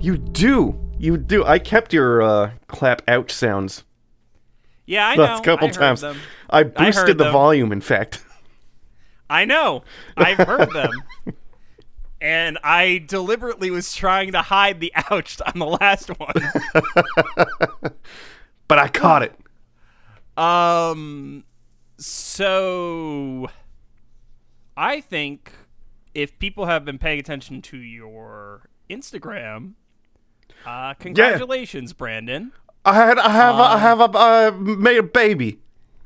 You do. You do. I kept your uh, clap ouch sounds Yeah, I know. last couple I heard times. them. I I boosted the them. volume, in fact. I know. I've heard them. And I deliberately was trying to hide the ouch on the last one. But I caught it. Um, so I think if people have been paying attention to your Instagram, uh, congratulations, Brandon. I had, I have, a, I have a, uh, made a baby.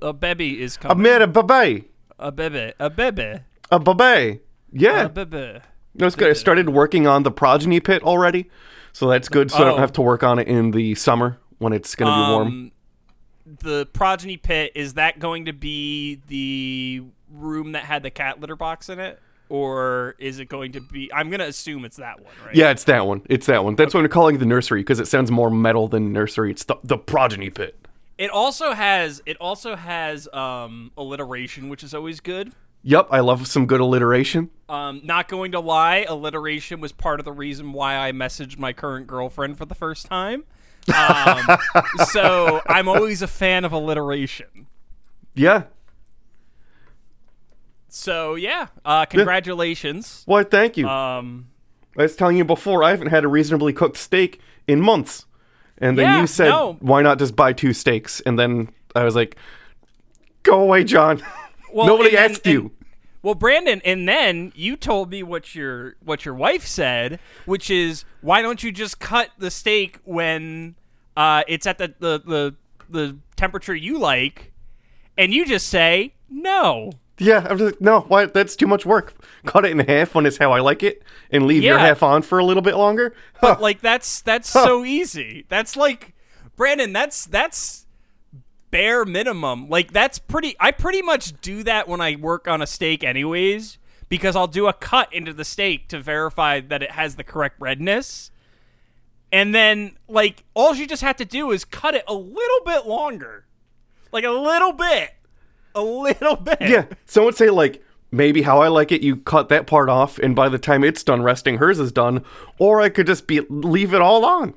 A baby is I coming. made a baby. a baby. A baby. A baby. Yeah. A baby. That's good. I started working on the progeny pit already, so that's good. So I Oh. don't have to work on it in the summer when it's going to be warm. Um, the progeny pit is that going to be the room that had the cat litter box in it, or is it going to be? I'm gonna assume it's that one, right? Yeah, it's that one. It's that one. That's what I'm calling the nursery because it sounds more metal than nursery. It's the, the progeny pit. It also has it also has um, alliteration, which is always good. Yep, I love some good alliteration. Um, not going to lie, alliteration was part of the reason why I messaged my current girlfriend for the first time. Um, so I'm always a fan of alliteration. Yeah. So yeah, uh, congratulations. Why, thank you. Um, I was telling you before, I haven't had a reasonably cooked steak in months. And then Yeah, you said, no. why not just buy two steaks? And then I was like, go away, John. well, Nobody and- asked and- you. Well, Brandon, and then you told me what your what your wife said, which is why don't you just cut the steak when uh, it's at the, the the the temperature you like, and you just say no. Yeah, I'm just no, why? That's too much work. Cut it in half when it's how I like it, and leave your half on for a little bit longer. But like that's that's so easy. That's like Brandon. That's that's bare minimum. Like that's pretty. I pretty much do that when I work on a steak, anyways, because I'll do a cut into the steak to verify that it has the correct redness. And then, like, all you just have to do is cut it a little bit longer, like a little bit, a little bit. yeah, someone say like maybe how I like it. You cut that part off, and by the time it's done resting, hers is done. Or I could just be leave it all on.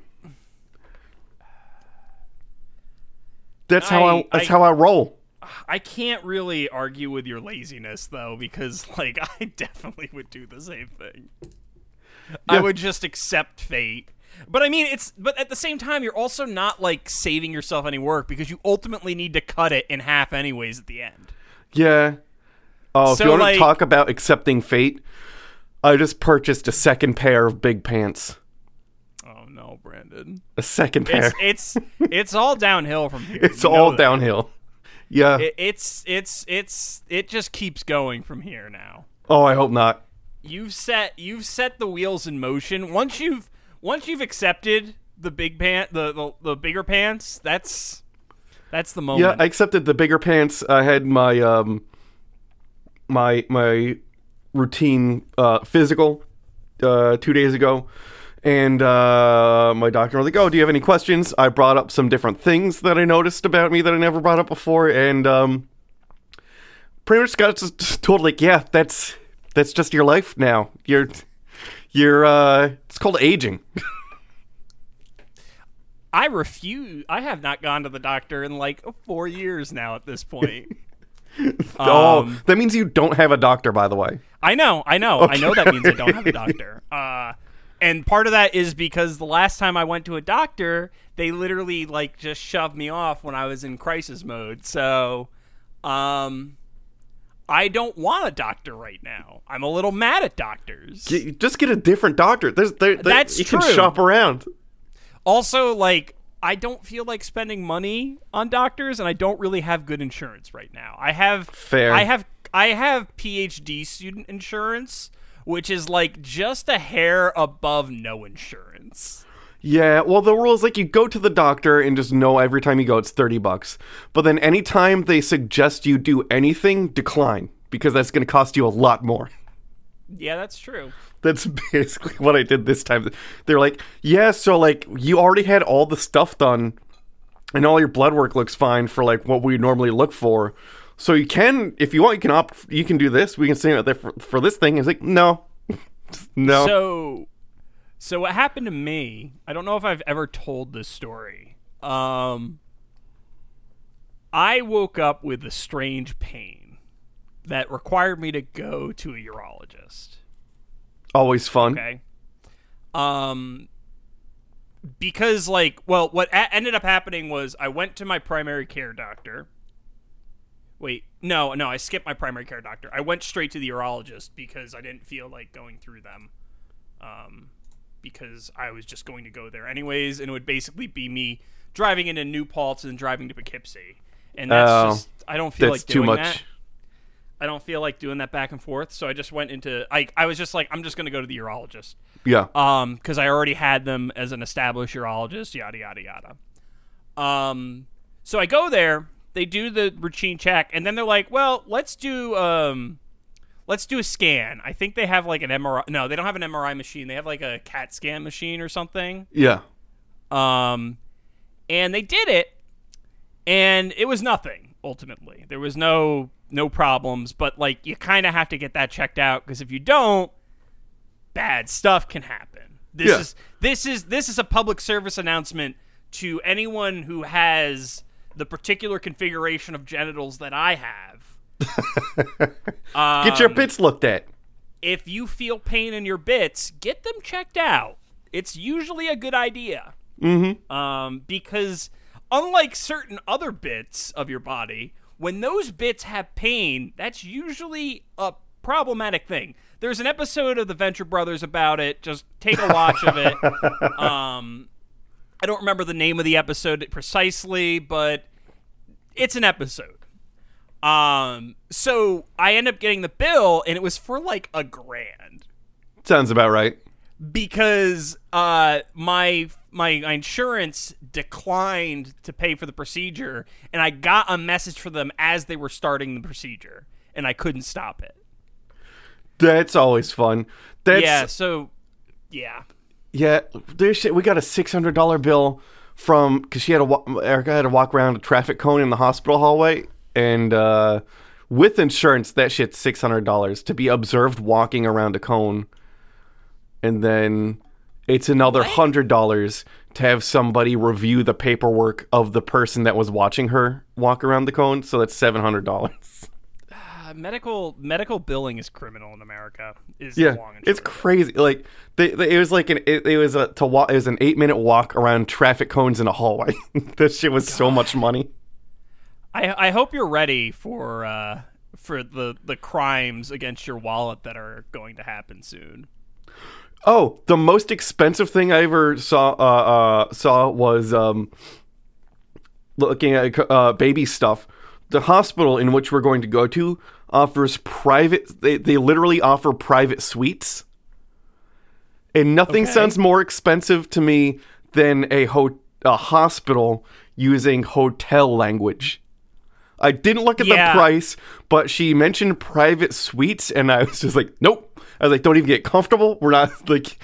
That's how I, I- that's I- how I roll. I can't really argue with your laziness though, because like I definitely would do the same thing. I would just accept fate. But I mean, it's but at the same time, you're also not like saving yourself any work because you ultimately need to cut it in half anyways at the end. Yeah. Oh, if So, you want like- to talk about accepting fate, I just purchased a second pair of big pants. Oh no, Brandon! A second pair. It's it's it's all downhill from here. It's You all that. downhill. Yeah. It, it's it's it's it just keeps going from here now. oh, I hope not. you've set you've set the wheels in motion. Once you've once you've accepted the big pant the, the the bigger pants, that's that's the moment. Yeah. I accepted the bigger pants. I had my um my my routine uh physical uh 2 days ago. And uh, my doctor was like, "Oh, do you have any questions?" I brought up some different things that I noticed about me that I never brought up before, and um, pretty much got just, just told like, "Yeah, that's that's just your life now. You're you're uh, it's called aging." I refuse. I have not gone to the doctor in like four years now. At this point, oh, Um, that means you don't have a doctor, by the way. I know, I know, I know that means I don't have a doctor. Uh, and part of that is because the last time I went to a doctor, they literally like just shoved me off when I was in crisis mode. So, um, I don't want a doctor right now. I'm a little mad at doctors. Just get a different doctor. There's there, That's you can true. shop around. Also, like, I don't feel like spending money on doctors, and I don't really have good insurance right now. I have Fair. I have I have PhD student insurance, which is like just a hair above no insurance. Yeah, well, the rule is like you go to the doctor and just know every time you go it's 30 bucks. But then anytime they suggest you do anything, decline because that's going to cost you a lot more. Yeah, that's true. That's basically what I did this time. They're like, yeah, so like you already had all the stuff done and all your blood work looks fine for like what we normally look for. So you can, if you want, you can opt, you can do this. We can stay out there for, for this thing. It's like, no, no. So, so what happened to me? I don't know if I've ever told this story. Um, I woke up with a strange pain that required me to go to a urologist. Always fun. Okay. Um, because like, well, what a- ended up happening was I went to my primary care doctor. Wait, no, no, I skipped my primary care doctor. I went straight to the urologist because I didn't feel like going through them. Um, because I was just going to go there anyways, and it would basically be me driving into New Paltz and driving to Poughkeepsie, and that's Oh, just I don't feel That's like too doing much. that. I don't feel like doing that back and forth, so I just went into I I was just like I'm just going to go to the urologist Yeah. um because I already had them as an established urologist, yada yada yada. Um, so I go there, they do the routine check, and then they're like, "Well, let's do um, let's do a scan." I think they have like an MRI. No, they don't have an MRI machine. They have like a CAT scan machine or something. yeah. Um, and they did it, and it was nothing. Ultimately, there was no no problems. But like, you kind of have to get that checked out because if you don't, bad stuff can happen. This Yeah. is this is this is a public service announcement to anyone who has the particular configuration of genitals that I have. Get your bits looked at. If you feel pain in your bits, get them checked out. It's usually a good idea. Mm-hmm. Um, because unlike certain other bits of your body, when those bits have pain, that's usually a problematic thing. There's an episode of the Venture Brothers about it. Just take a watch of it. Um, I don't remember the name of the episode precisely, but it's an episode. Um, so I end up getting the bill, and it was for like a grand Sounds about right. because uh my my insurance declined to pay for the procedure and I got a message for them as they were starting the procedure and I couldn't stop it. That's always fun. That's yeah, so yeah. Yeah, there's shit. We got a six hundred dollar bill from because she had a Erica had to walk around a traffic cone in the hospital hallway, and uh, with insurance, that shit's six hundred dollars to be observed walking around a cone, and then it's another hundred dollars to have somebody review the paperwork of the person that was watching her walk around the cone. So that's seven hundred dollars. Uh, medical medical billing is criminal in America. Is Yeah, long it's short of it. crazy. Like they, they, it was like an it, it was a to walk. It was an eight minute walk around traffic cones in a hallway. that shit was so much money. I I hope you're ready for uh for the the crimes against your wallet that are going to happen soon. Oh, the most expensive thing I ever saw uh, uh, saw was um, looking at uh, baby stuff. The hospital in which we're going to go to offers private. They they literally offer private suites, and nothing Okay. sounds more expensive to me than a ho- a hospital using hotel language. I didn't look at Yeah. the price, but she mentioned private suites, and I was just like, nope. I was like, don't even get comfortable. We're not like,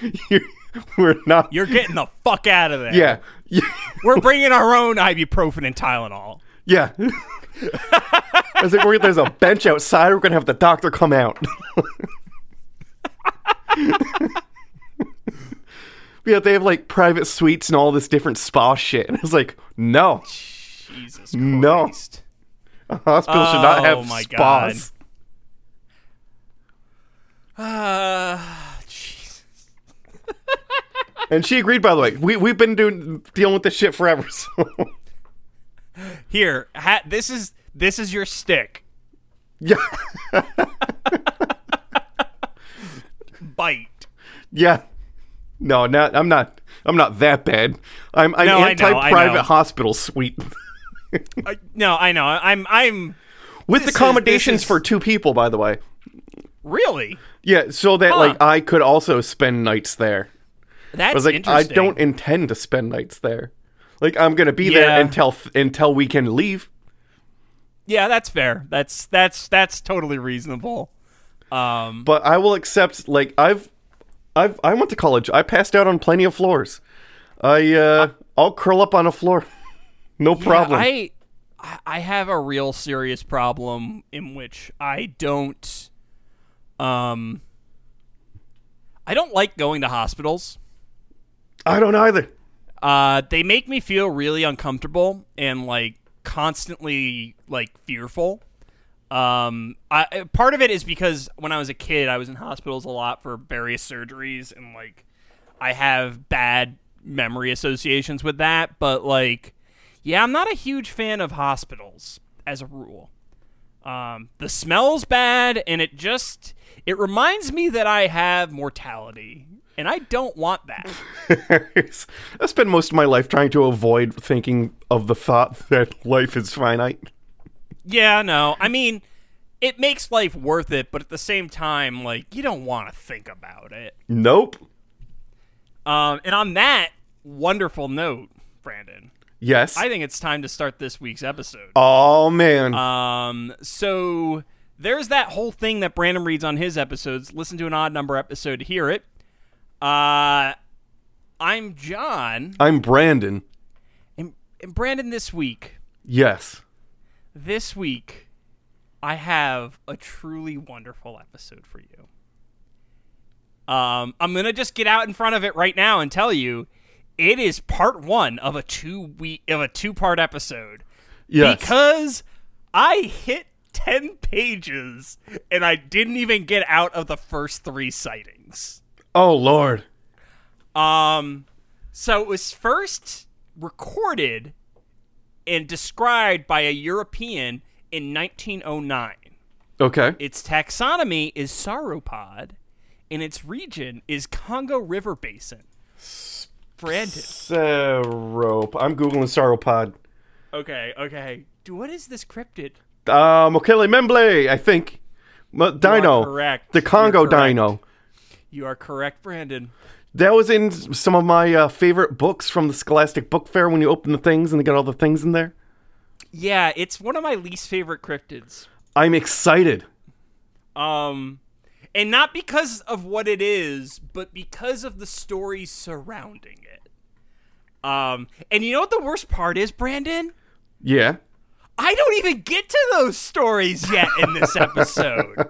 we're not. You're getting the fuck out of there. yeah, yeah, We're bringing our own ibuprofen and Tylenol. yeah. I was like, we're, there's a bench outside. We're gonna have the doctor come out. yeah, they have like private suites and all this different spa shit, and I was like, no, Jesus Christ. No. a hospital should not Oh, have my spas. Uh, Jesus. And she agreed, by the way. We we've been doing dealing with this shit forever. So Here, ha- this is this is your stick. yeah, Bite. yeah. No, not I'm not. I'm not that bad. I'm I'm No, I know, I anti-private hospital suite I, no, I know. I'm I'm with This is- accommodations this is- for two people. By the way, really. Yeah, so that Huh. like I could also spend nights there. That's I was like, I don't intend to spend nights there. Like I'm gonna be Yeah. there until until we can leave. Yeah, that's fair. That's that's that's totally reasonable. Um, But I will accept. Like I've, I've I went to college. I passed out on plenty of floors. I uh, I'll curl up on a floor, no problem. I I- I have a real serious problem in which I don't um I don't like going to hospitals. I don't either. Uh, they make me feel really uncomfortable and like constantly like fearful. Um, I part of it is because when I was a kid, I was in hospitals a lot for various surgeries, and like I have bad memory associations with that. But like, yeah, I'm not a huge fan of hospitals as a rule. Um, the smell's bad, and it just it reminds me that I have mortality, and I don't want that. I spent most of my life trying to avoid thinking of the thought that life is finite. Yeah, no. I mean, it makes life worth it, but at the same time, like you don't want to think about it. Nope. Um, and on that wonderful note, Brandon, Yes. I think it's time to start this week's episode. oh man. Um, so there's that whole thing that Brandon reads on his episodes. Listen to an odd number episode to hear it. Uh, I'm John, I'm Brandon. and, and Brandon. This week, Yes. this week, I have a truly wonderful episode for you. Um, I'm gonna just get out in front of it right now and tell you, it is part one of a two week of a two part episode Yes. because I hit ten pages and I didn't even get out of the first three sightings. oh lord. Um, so it was first recorded and described by a European in 1909. Okay. Its taxonomy is sauropod, and its region is Congo River Basin. Sauropo. I'm googling sauropod. Okay, okay. Dude, What is this cryptid? Um, Okele Memble, I think. M- Dino. correct. The Congo correct. Dino. You are correct, Brandon. That was in some of my uh, favorite books from the Scholastic Book Fair when you open the things and they got all the things in there. Yeah, it's one of my least favorite cryptids. I'm excited. Um, and not because of what it is, but because of the stories surrounding. Um, and you know what the worst part is, Brandon? Yeah. I don't even get to those stories yet in this episode.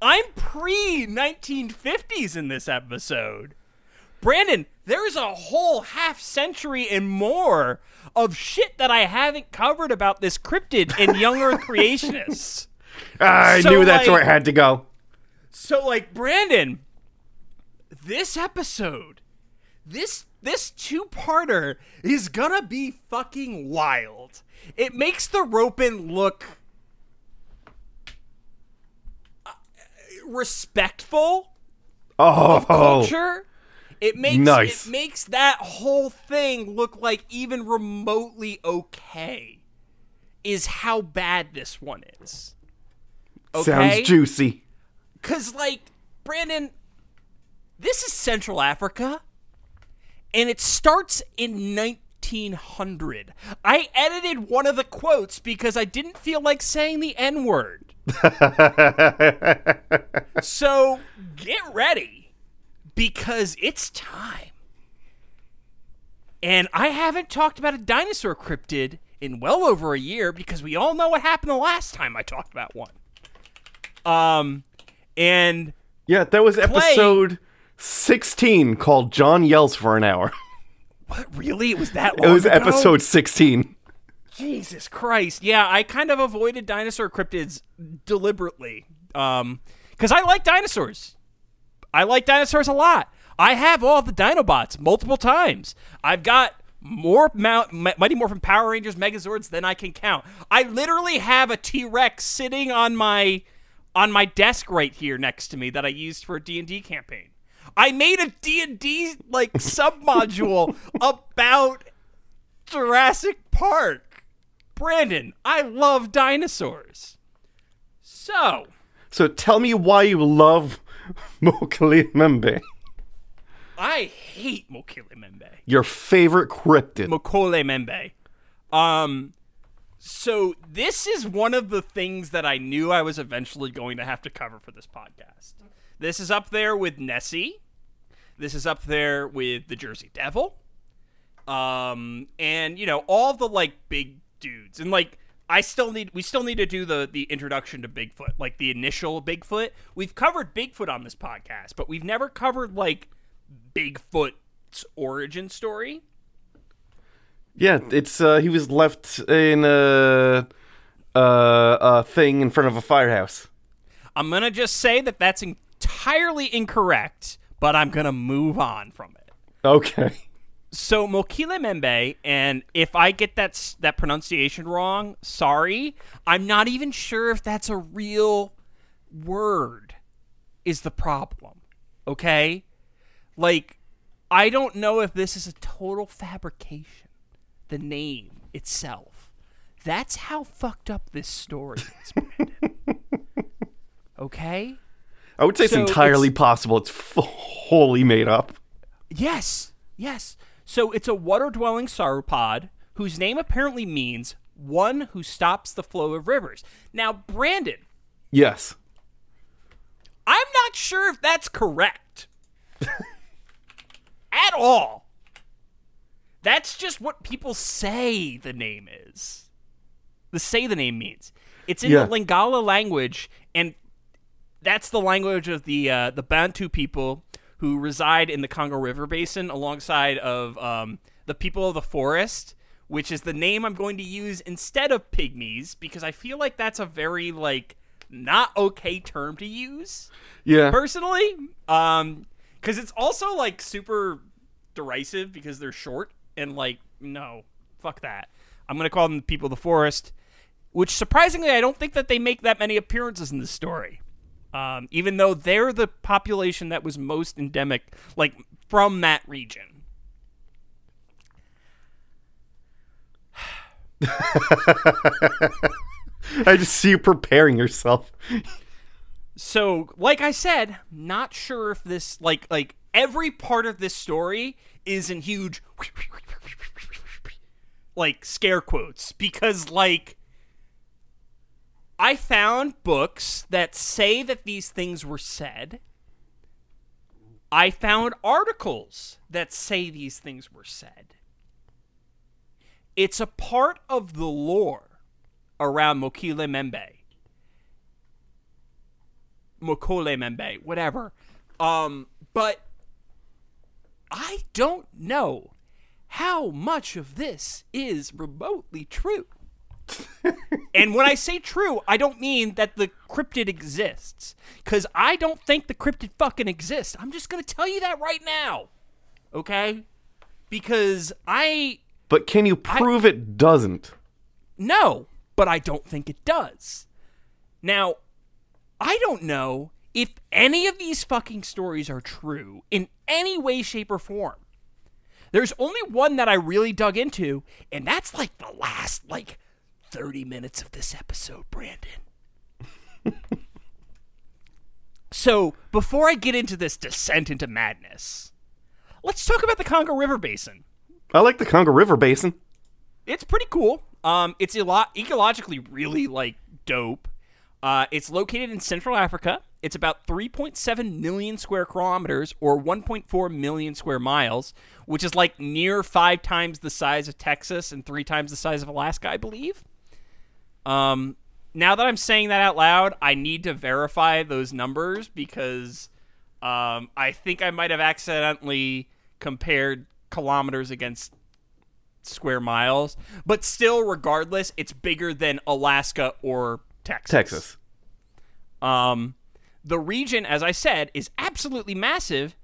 I'm pre 1950s in this episode. Brandon, there's a whole half century and more of shit that I haven't covered about this cryptid in Young Earth Creationists. I So, knew that's like- where it had to go. So like Brandon, this episode, this this two-parter is gonna be fucking wild. It makes the Ropen look uh, respectful Oh, culture. It makes Nice. it makes that whole thing look like even remotely okay. Is how bad this one is. Okay? sounds juicy. Cause like Brandon, this is Central Africa, and it starts in 1900. I edited one of the quotes because I didn't feel like saying the N word. so get ready because it's time. And I haven't talked about a dinosaur cryptid in well over a year because we all know what happened the last time I talked about one. Um, and Yeah, that was episode 16 called John Yells for an Hour. what really it was that long? It was ago? episode 16. Jesus Christ. Yeah, I kind of avoided dinosaur cryptids deliberately. Um, because I like dinosaurs. I like dinosaurs a lot. I have all the Dinobots multiple times. I've got more Mount, Mighty Morphin Power Rangers Megazords than I can count. I literally have a T Rex sitting on my on my desk right here next to me that I used for a D&D campaign. I made a D&D like submodule about Jurassic Park. Brandon, I love dinosaurs. So, So tell me why you love Mokele Membe. I hate Mokele Membe. Your favorite cryptid. Mokole Membe. Um, so this is one of the things that I knew I was eventually going to have to cover for this podcast. This is up there with Nessie. This is up there with the Jersey Devil. Um, and you know all the like big dudes, and like I still need we still need to do the the introduction to Bigfoot, like the initial Bigfoot. We've covered Bigfoot on this podcast, but we've never covered like Bigfoot's origin story. yeah, it's uh, he was left in a, a a thing in front of a firehouse. I'm gonna just say that that's entirely incorrect, but I'm gonna move on from it. Okay. So Mokile Membe, and if I get that that pronunciation wrong, sorry. I'm not even sure if that's a real word. Is the problem? Okay, like I don't know if this is a total fabrication. The name itself. That's how fucked up this story is, Brandon. okay. I would say it's So entirely it's- possible. It's f- wholly made up. Yes, yes. So it's a water dwelling sauropod whose name apparently means one who stops the flow of rivers. Now, Brandon, Yes. I'm not sure if that's correct at all. That's just what people say the name is. The say the name means. It's in Yeah. the Lingala language, that's the language of the uh, the Bantu people who reside in the Congo River Basin, alongside of um, the people of the forest, which is the name I'm going to use instead of pygmies because I feel like that's a very like not okay term to use. Yeah. personally um because it's also like super derisive because they're short and like no fuck that. I'm gonna call them the people of the forest which surprisingly i don't think that they make that many appearances in this story um, even though they're the population that was most endemic like from that region I just see you preparing yourself. so like i said not sure if this like like every part of this story is in huge like scare quotes because like i found books that say that these things were said i found articles that say these things were said it's a part of the lore around mokile membe Mokole Membe, whatever. Um, but I don't know how much of this is remotely true. and when I say true, I don't mean that the cryptid exists. Because I don't think the cryptid fucking exists. I'm just going to tell you that right now. Okay? Because I But can you prove it doesn't? no, but I don't think it does. Now, I don't know if any of these fucking stories are true in any way, shape, or form. There's only one that I really dug into, and that's like the last, like, 30 minutes of this episode, Brandon. so, before I get into this descent into madness, let's talk about the Congo River Basin I like the Congo River Basin. it's pretty cool. Um, it's a lot ecologically really like dope. Uh, it's located in Central Africa. It's about 3.7 million square kilometers or 1.4 million square miles, which is like near five times the size of Texas and three times the size of Alaska, I believe. Um, now that I'm saying that out loud, I need to verify those numbers because um, I think I might have accidentally compared kilometers against square miles. But still, regardless, it's bigger than Alaska or Texas. Texas. Um, the region, as I said, is absolutely massive.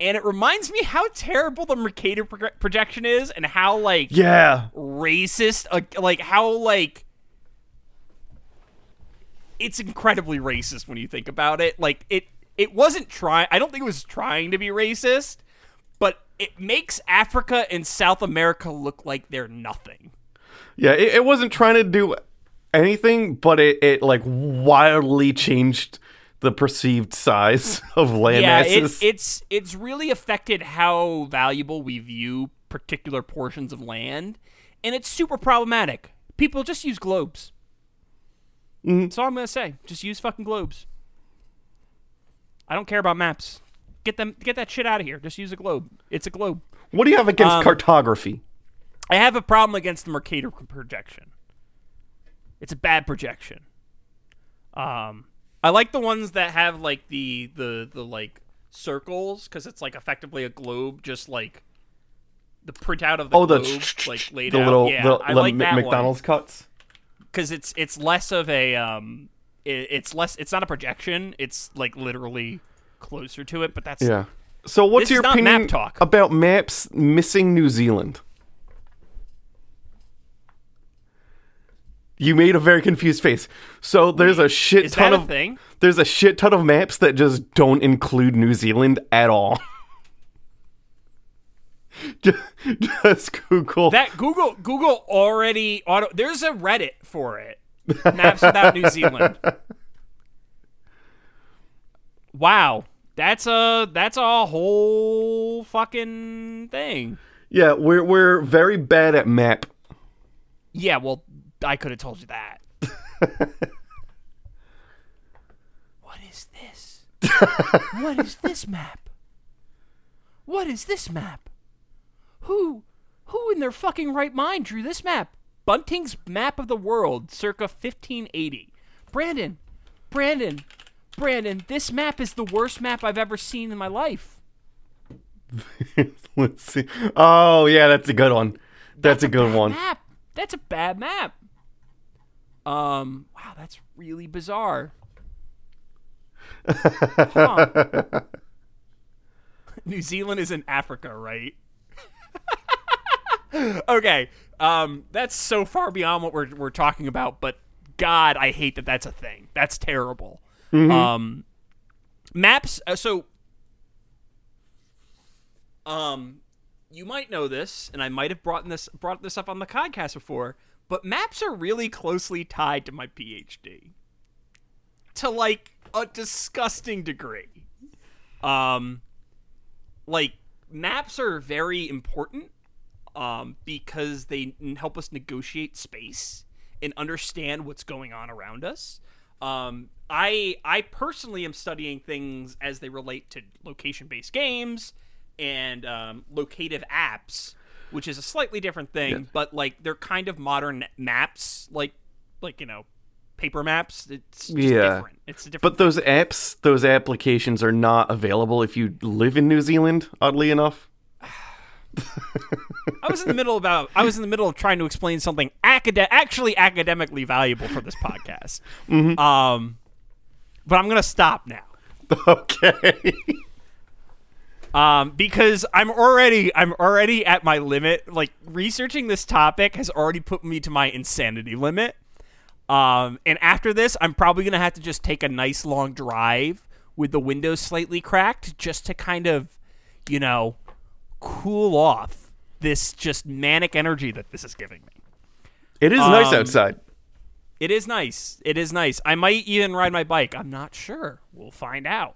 And it reminds me how terrible the Mercator pro- projection is and how, like, Yeah. racist, uh, like, how, like, it's incredibly racist when you think about it. Like, it, it wasn't trying, I don't think it was trying to be racist, but it makes Africa and South America look like they're nothing. Yeah, it, it wasn't trying to do anything, but it, it like wildly changed the perceived size of land yeah, masses. it, it's it's really affected how valuable we view particular portions of land, and it's super problematic. People just use globes. Mm-hmm. That's all I'm gonna say. Just use fucking globes. I don't care about maps. Get them, get that shit out of here. Just use a globe. It's a globe. what do you have against um, cartography? I have a problem against the Mercator projection. It's a bad projection. Um, I like the ones that have like the the the like circles because it's like effectively a globe, just like the printout of the Oh, the globe, like laid the out. little yeah, the, I like M- that McDonald's cuts. Because it's it's less of a um, it, it's less. It's not a projection. It's like literally closer to it. But that's Yeah. So what's your opinion map talk. about maps missing New Zealand? You made a very confused face. So there's a shit ton a of thing? there's a shit ton of maps that just don't include New Zealand at all. Ju- just Google That Google Google already auto. There's a Reddit for it. Maps without New Zealand. Wow, that's a that's a whole fucking thing. Yeah, we're we're very bad at map. Yeah, well, I could have told you that. what is this? what is this map? What is this map? Who who in their fucking right mind drew this map? Bunting's map of the world, circa 1580. Brandon, Brandon, Brandon, this map is the worst map I've ever seen in my life. Let's see. Oh yeah, that's a good one. That's, a good bad one. Map. That's a bad map. Um. Wow, that's really bizarre. Huh. New Zealand is in Africa, right? okay. Um. That's so far beyond what we're we're talking about, but God, I hate that that's a thing. That's terrible. Um. Maps. Uh, so. Um you might know this, and I might have brought this brought this up on the podcast before, but maps are really closely tied to my PhD. To like a disgusting degree. Um like maps are very important um because they help us negotiate space and understand what's going on around us. Um I I personally am studying things as they relate to location-based games and um, locative apps, which is a slightly different thing, but like they're kind of modern maps, like like you know, paper maps. It's just Yeah. different. It's a different. But those apps, those applications are not available if you live in New Zealand. Oddly enough. I was in the middle about. I was in the middle of trying to explain something acad- actually academically valuable for this podcast. Um, but I'm gonna stop now. Okay. um, because I'm already I'm already at my limit. Like researching this topic has already put me to my insanity limit. Um, and after this, I'm probably gonna have to just take a nice long drive with the windows slightly cracked, just to kind of, you know, cool off this just manic energy that this is giving me. It is nice Um, outside. It is nice. It is nice. I might even ride my bike. I'm not sure. We'll find out.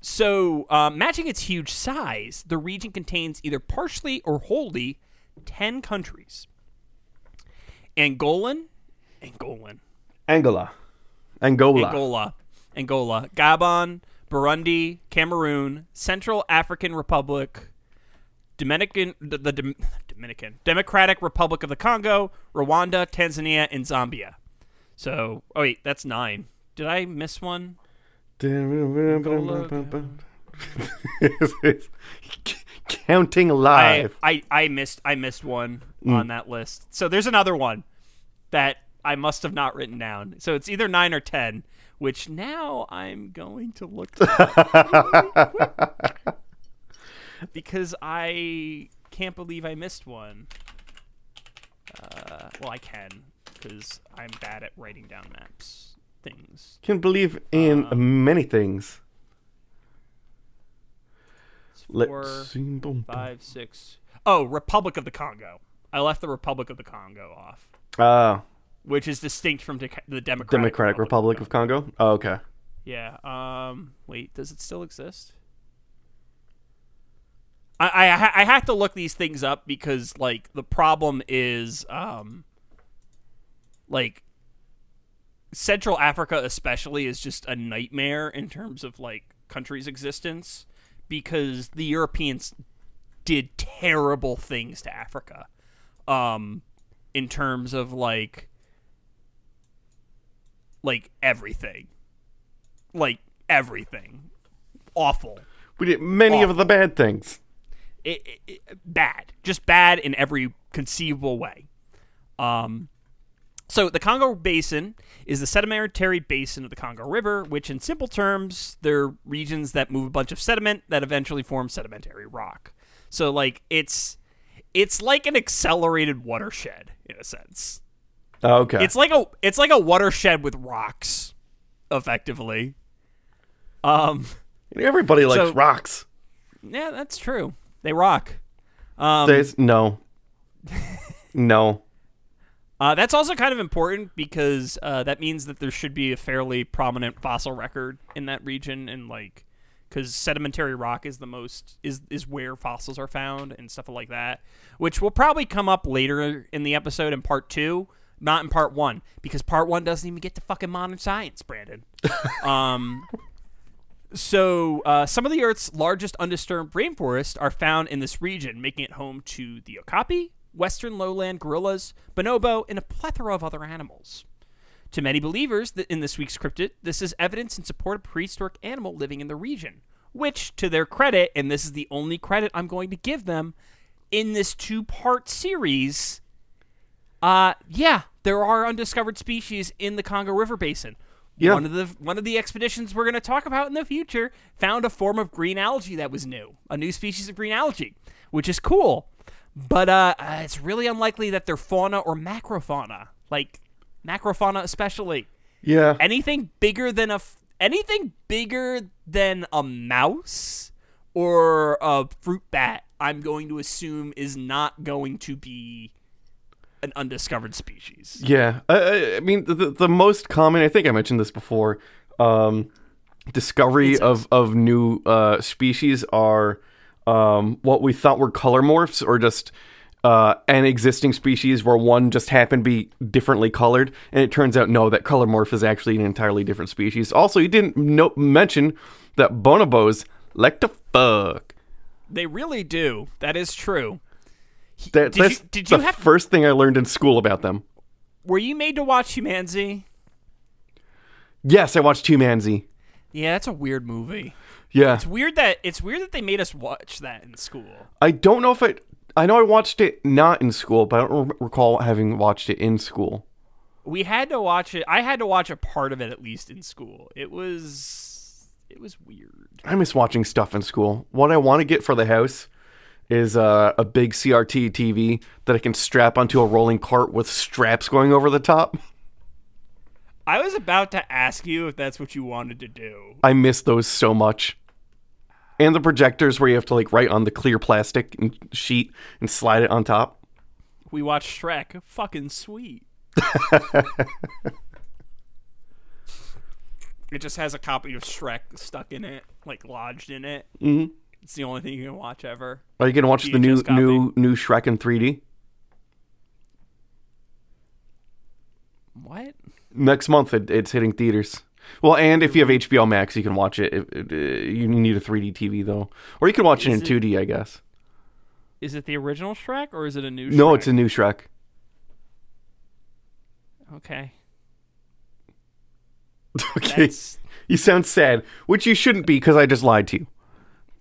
So, um, matching its huge size, the region contains either partially or wholly 10 countries. Angolan, Angolan, Angola. Angola. Angola, Angola, Gabon, Burundi, Cameroon, Central African Republic, Dominican, the, the Dom- Dominican, Democratic Republic of the Congo, Rwanda, Tanzania, and Zambia. So, oh wait, that's nine. Did I miss one? Counting I, live. I I missed I missed one mm. on that list. So there's another one that I must have not written down. So it's either nine or ten, which now I'm going to look up really quick. because I can't believe I missed one. Uh, well, I can because I'm bad at writing down maps things. Can believe in Um, many things. Four, Let's see. Boom, boom. five, six. Oh, Republic of the Congo. I left the Republic of the Congo off. Ah, which is distinct from Dec- the Democratic, Democratic Republic of Congo. Oh, okay. Yeah. Um. Wait. Does it still exist? I I I have to look these things up because like the problem is um. Like. Central Africa, especially, is just a nightmare in terms of like country's existence because the Europeans did terrible things to Africa. Um, in terms of like like everything. Like everything. Awful. We did many Awful. of the bad things. It, it, it- bad. Just bad in every conceivable way. Um so the Congo Basin is the sedimentary basin of the Congo River, which in simple terms, they're regions that move a bunch of sediment that eventually form sedimentary rock. So like it's it's like an accelerated watershed in a sense. Oh, okay. It's like a it's like a watershed with rocks, effectively. Um, Everybody likes so- rocks. yeah, that's true. They rock. Um, There's no. no. uh, that's also kind of important because uh, that means that there should be a fairly prominent fossil record in that region, and like, because sedimentary rock is the most is is where fossils are found and stuff like that, which will probably come up later in the episode in part two, not in part one, because part one doesn't even get to fucking modern science, Brandon. um. So, uh, some of the Earth's largest undisturbed rainforests are found in this region, making it home to the okapi, western lowland gorillas, bonobo, and a plethora of other animals. To many believers in this week's cryptid, this is evidence in support of prehistoric animal living in the region, which, to their credit, and this is the only credit I'm going to give them, in this two-part series, uh, yeah, there are undiscovered species in the Congo River Basin. Yeah. One of the one of the expeditions we're going to talk about in the future found a form of green algae that was new, a new species of green algae, which is cool. But uh, uh, it's really unlikely that they're fauna or macrofauna, like macrofauna especially. Yeah. Anything bigger than a f- anything bigger than a mouse or a fruit bat, I'm going to assume is not going to be an undiscovered species. Yeah, I- I, mean the, the the most common. I think I mentioned this before. Um, discovery of of new uh, species are um, what we thought were color morphs, or just uh, an existing species where one just happened to be differently colored, and it turns out no, that color morph is actually an entirely different species. Also, you didn't no- mention that bonobos like to fuck. They really do. That is true. That, Did you- that's did you the have- first thing I learned in school about them. Were you made to watch Humanzi? Yes, I watched Humanzi. Yeah, that's a weird movie. Yeah, It's weird that it's weird that they made us watch that in school. I don't know if I. I know I watched it not in school, but I don't re- recall having watched it in school. We had to watch it. I had to watch a part of it at least in school. It was it was weird. I miss watching stuff in school. What I want to get for the house is uh, a big CRT TV that I can strap onto a rolling cart with straps going over the top. I was about to ask you if that's what you wanted to do. I miss those so much. And the projectors where you have to like write on the clear plastic and sheet and slide it on top. We watched Shrek. Fucking sweet. it just has a copy of Shrek stuck in it, like lodged in it. Mm-hmm. It's the only thing you can watch ever. Are you gonna watch the new copy. new new Shrek in 3D What? next month? It, it's hitting theaters. Well, and if you have HBO Max, you can watch it. It- it- uh, you need a 3D TV though, or you can watch it in it- 2D, I guess. Is it the original Shrek or is it a new? Shrek? No, it's a new Shrek. Okay. Okay, That's you sound sad, which you shouldn't be because I just lied to you.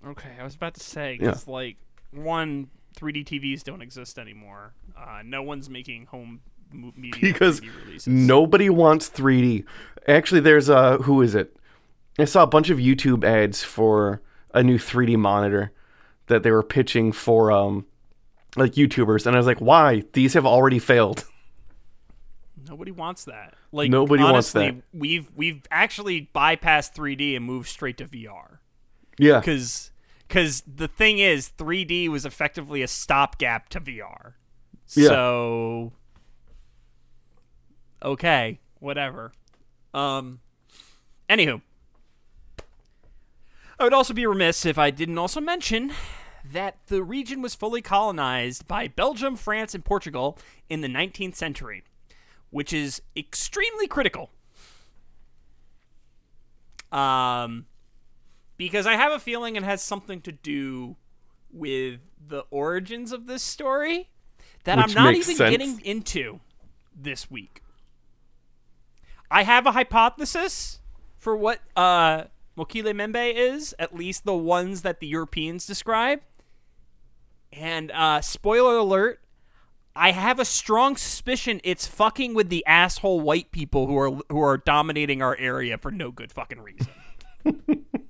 Okay. I was about to say Yeah. because like one, 3D TVs don't exist anymore. Uh, no one's making home media because 3D releases. nobody wants 3D. Actually, there's a who is it? I saw a bunch of YouTube ads for a new 3D monitor that they were pitching for um like YouTubers, and I was like, why? These have already failed. Nobody wants that. Like Nobody wants that. We've we've actually bypassed 3D and moved straight to VR Yeah, because because the thing is 3D was effectively a stopgap to VR. Yeah. So okay, whatever. Um. Anywho, I would also be remiss if I didn't also mention that the region was fully colonized by Belgium, France, and Portugal in the 19th century, which is extremely critical. Um, because I have a feeling it has something to do with the origins of this story that Which I'm not even sense. getting into this week. I have a hypothesis for what uh, Mokele-mbembe is, at least the ones that the Europeans describe. And uh, spoiler alert, I have a strong suspicion it's fucking with the asshole white people who are who are dominating our area for no good fucking reason.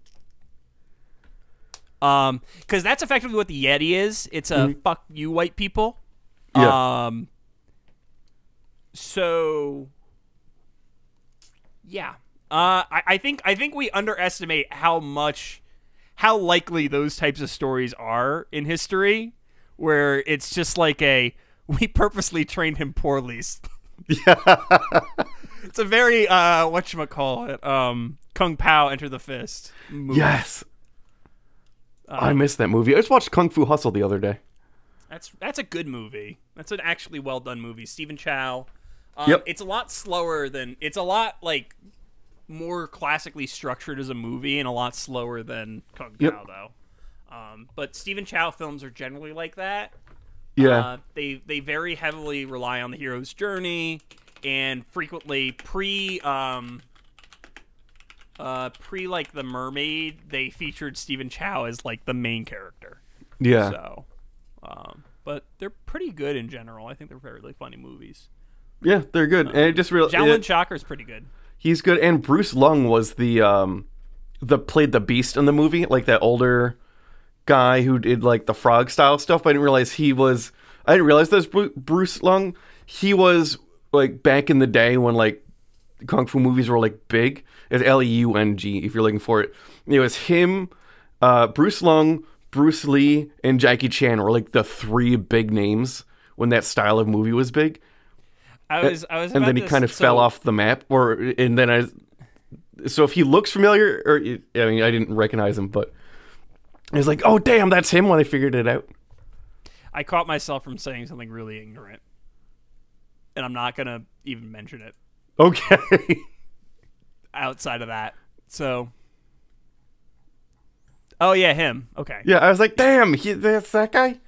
um, because that's effectively what the Yeti is. It's a fuck you white people. Yeah. Um. So. Yeah. Uh, I, I think I think we underestimate how much, how likely those types of stories are in history, where it's just like a we purposely trained him poorly. Yeah. It's a very uh what you call it um Kung Pow Enter the Fist. movie. yes. Uh, I missed that movie. I just watched Kung Fu Hustle the other day. That's that's a good movie. That's an actually well done movie. Stephen Chow. Um, Yep. It's a lot slower than it's a lot like more classically structured as a movie and a lot slower than Kung Yep. Pow though. Um, but Stephen Chow films are generally like that. Yeah. Uh, they they very heavily rely on the hero's journey and frequently pre um uh pre like the mermaid they featured Stephen Chow as like the main character. yeah. So, um, but they're pretty good in general. I think they're very really funny movies. Yeah, they're good. and it just real Jalen is pretty good. he's good and Bruce Leung was the um the played the beast in the movie, like that older guy who did like the frog style stuff, but I didn't realize he was I didn't realize that was Bruce Leung. He was like back in the day when like kung fu movies were like big. It's L E U N G if you're looking for it. It was him, uh, Bruce Leung, Bruce Lee, and Jackie Chan were like the three big names when that style of movie was big. I was I was and then he to- kind of so- fell off the map or and then i so if he looks familiar or i mean i didn't recognize him but i was like oh damn that's him when i figured it out I caught myself from saying something really ignorant, and I'm not gonna even mention it okay outside of that. So, oh yeah, him. Okay. yeah i was like damn he, that's that guy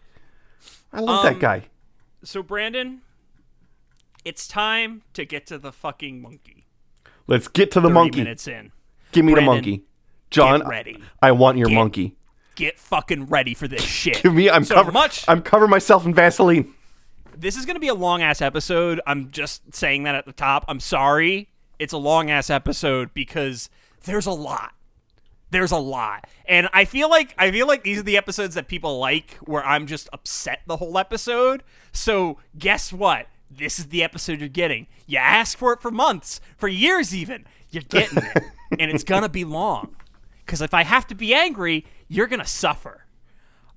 i love Um, that guy So Brandon, it's time to get to the fucking monkey. let's get to the 30 monkey minutes in. give me Brandon, the monkey john ready. i want your Get- monkey Get fucking ready for this shit. give me i'm so cover- much. i'm covering myself in vaseline this is going to be a long ass episode. I'm just saying that at the top. I'm sorry. It's a long ass episode because there's a lot. There's a lot. And I feel like I feel like these are the episodes that people like where I'm just upset the whole episode. So, guess what? This is the episode you're getting. You asked for it for months, for years even. You're getting it. and it's going to be long. Cuz if I have to be angry, you're going to suffer.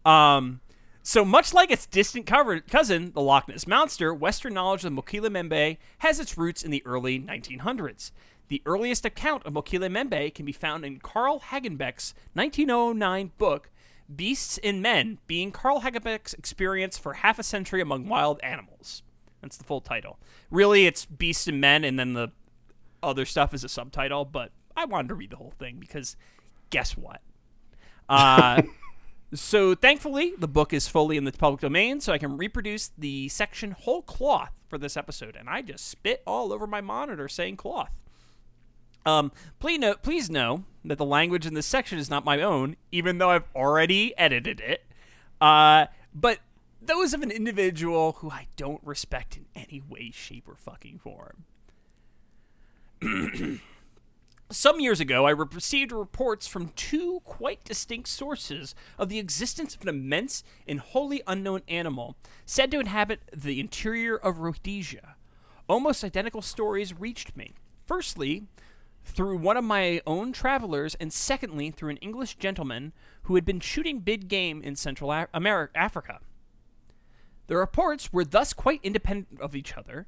Um, so much like its distant cover- cousin, the Loch Ness Monster, Western knowledge of Mokele-mbembe has its roots in the early 1900s. The earliest account of Mokele-mbembe can be found in Carl Hagenbeck's 1909 book, Beasts and Men, being Carl Hagenbeck's experience for half a century among wild animals. That's the full title. Really, it's Beasts and Men, and then the other stuff is a subtitle, but I wanted to read the whole thing because guess what? Uh, so thankfully, the book is fully in the public domain, so I can reproduce the section whole cloth for this episode. And I just spit all over my monitor saying cloth. Um, please know, please know that the language in this section is not my own, even though I've already edited it. Uh, but those of an individual who I don't respect in any way, shape, or fucking form. Some years ago, I received reports from two quite distinct sources of the existence of an immense and wholly unknown animal said to inhabit the interior of Rhodesia. Almost identical stories reached me. Firstly, through one of my own travelers, and secondly, through an English gentleman who had been shooting big game in Central A- Ameri- Africa. The reports were thus quite independent of each other,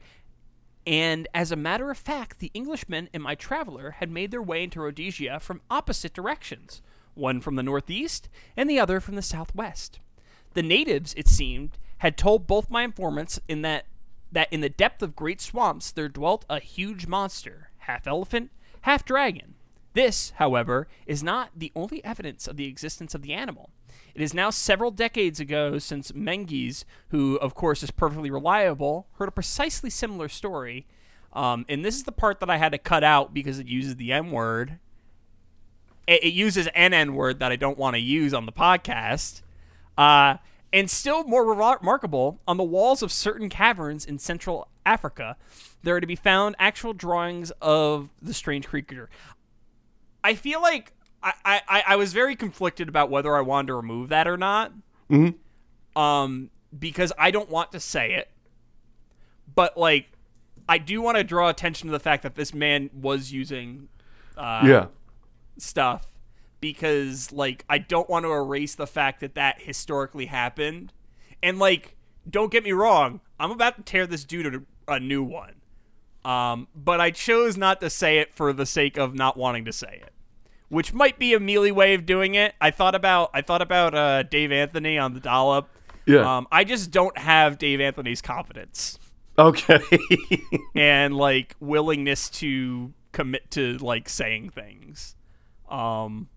and as a matter of fact, the Englishman and my traveler had made their way into Rhodesia from opposite directions. one from the northeast and the other from the southwest. The natives, it seemed, had told both my informants in that that in the depth of great swamps there dwelt a huge monster, half elephant, half dragon. This, however, is not the only evidence of the existence of the animal. It is now several decades ago since Menges, who of course is perfectly reliable, heard a precisely similar story. Um, and this is the part that I had to cut out because it uses the N word. It, it uses an N word that I don't want to use on the podcast. Uh, and still more remar- remarkable, on the walls of certain caverns in Central Africa, there are to be found actual drawings of the strange creature. I feel like I, I, I was very conflicted about whether I wanted to remove that or not. Mm-hmm. Um, because I don't want to say it, but like, I do want to draw attention to the fact that this man was using, uh, yeah. stuff because like I don't want to erase the fact that that historically happened. And like don't get me wrong, I'm about to tear this dude a, a new one. Um, but I chose not to say it for the sake of not wanting to say it, which might be a mealy way of doing it. I thought about I thought about uh, Dave Anthony on the dollop. Yeah. Um, I just don't have Dave Anthony's confidence Okay. and like willingness to commit to like saying things. Um,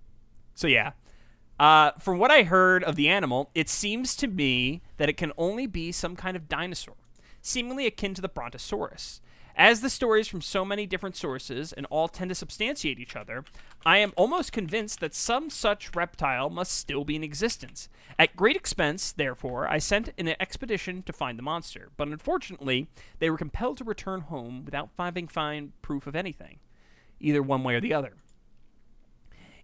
so yeah. Uh, from what I heard of the animal, it seems to me that it can only be some kind of dinosaur, seemingly akin to the Brontosaurus. As the stories from so many different sources and all tend to substantiate each other, I am almost convinced that some such reptile must still be in existence. At great expense, therefore, I sent an expedition to find the monster, but unfortunately, they were compelled to return home without finding fine proof of anything, either one way or the other.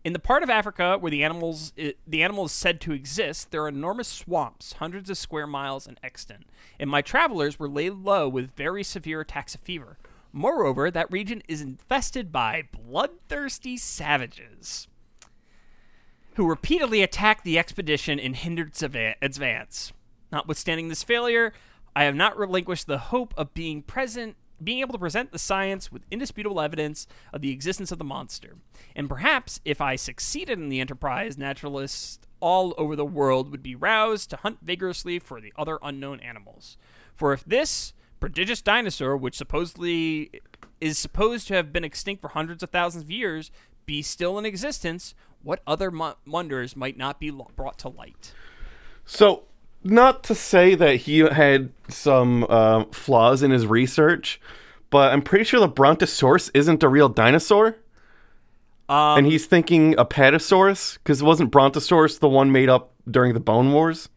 In the part of Africa where the animals the animal is said to exist, there are enormous swamps, hundreds of square miles in extent, and my travelers were laid low with very severe attacks of fever. Moreover, that region is infested by bloodthirsty savages who repeatedly attacked the expedition and hindered its advance. Notwithstanding this failure, I have not relinquished the hope of being present, being able to present the science with indisputable evidence of the existence of the monster. And perhaps, if I succeeded in the enterprise, naturalists all over the world would be roused to hunt vigorously for the other unknown animals. For if this prodigious dinosaur, which supposedly is supposed to have been extinct for hundreds of thousands of years, be still in existence, what other mo- wonders might not be lo- brought to light? So, not to say that he had some um, flaws in his research, but I'm pretty sure the Brontosaurus isn't a real dinosaur. Um, and he's thinking Apatosaurus, because it wasn't Brontosaurus the one made up during the Bone Wars?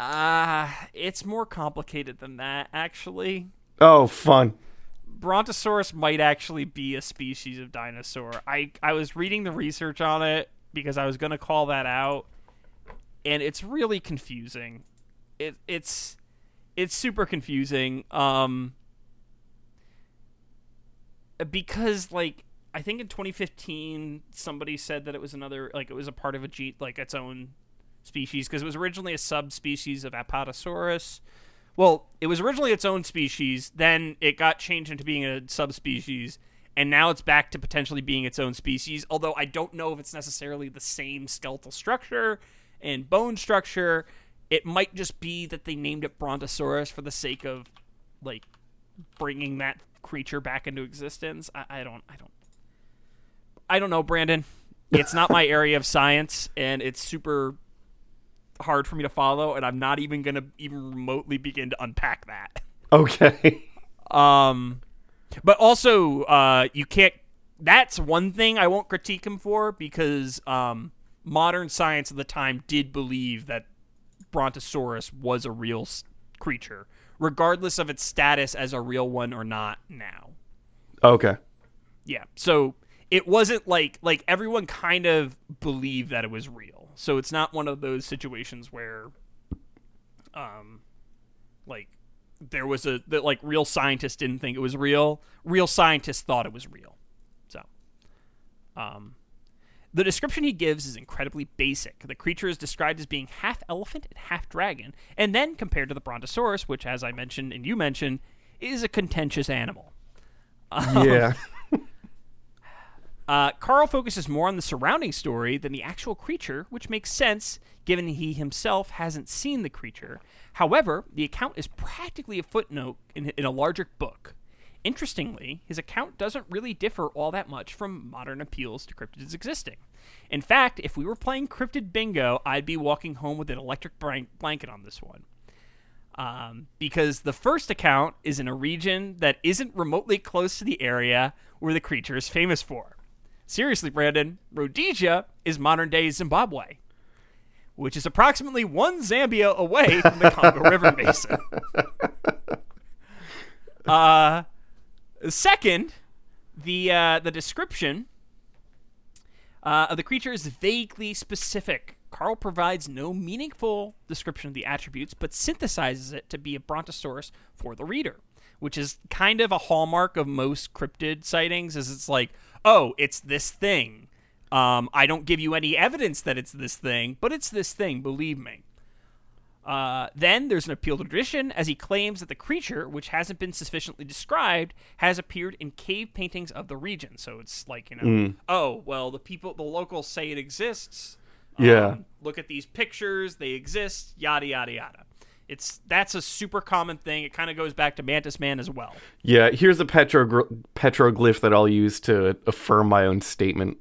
Ah, it's more complicated than that, actually. Oh, fun. Brontosaurus might actually be a species of dinosaur. I I was reading the research on it because I was going to call that out and it's really confusing. It it's it's super confusing um because like I think in 2015 somebody said that it was another like it was a part of a a G like its own species because it was originally a subspecies of Apatosaurus. Well, it was originally its own species, then it got changed into being a subspecies, and now it's back to potentially being its own species. Although I don't know if it's necessarily the same skeletal structure and bone structure. It might just be that they named it Brontosaurus for the sake of like bringing that creature back into existence. I, I don't. I don't. I don't know, Brandon. It's not my area of science, and it's super hard for me to follow, and I'm not even gonna even remotely begin to unpack that. Okay. Um, but also, uh, you can't. That's one thing I won't critique him for because um, modern science at the time did believe that Brontosaurus was a real s- creature, regardless of its status as a real one or not. Now, Okay. yeah. So it wasn't like like everyone kind of believed that it was real. So it's not one of those situations where um like there was a that like real scientists didn't think it was real. Real scientists thought it was real. So um the description he gives is incredibly basic. The creature is described as being half elephant and half dragon, and then compared to the Brontosaurus, which, as I mentioned and you mentioned, is a contentious animal. Yeah. Uh, Carl focuses more on the surrounding story than the actual creature, which makes sense given he himself hasn't seen the creature. However, the account is practically a footnote in, in a larger book. Interestingly, his account doesn't really differ all that much from modern appeals to cryptids existing. In fact, if we were playing cryptid bingo, I'd be walking home with an electric blanket on this one. Um, because the first account is in a region that isn't remotely close to the area where the creature is famous for. Seriously, Brandon, Rhodesia is modern day Zimbabwe, which is approximately one Zambia away from the Congo River Basin. Uh, second, the uh, the description uh, of the creature is vaguely specific. Carl provides no meaningful description of the attributes, but synthesizes it to be a brontosaurus for the reader, which is kind of a hallmark of most cryptid sightings. Is it's like, oh, it's this thing. Um, I don't give you any evidence that it's this thing, but it's this thing. Believe me. Uh, then there's an appeal to tradition, as he claims that the creature, which hasn't been sufficiently described, has appeared in cave paintings of the region. So it's like, you know, oh, well, the people, the locals say it exists. Yeah. Um, look at these pictures; they exist. Yada yada yada. It's that's a super common thing. It kind of goes back to Mantis Man as well. Yeah, here's a petrogr- petroglyph that I'll use to affirm my own statement.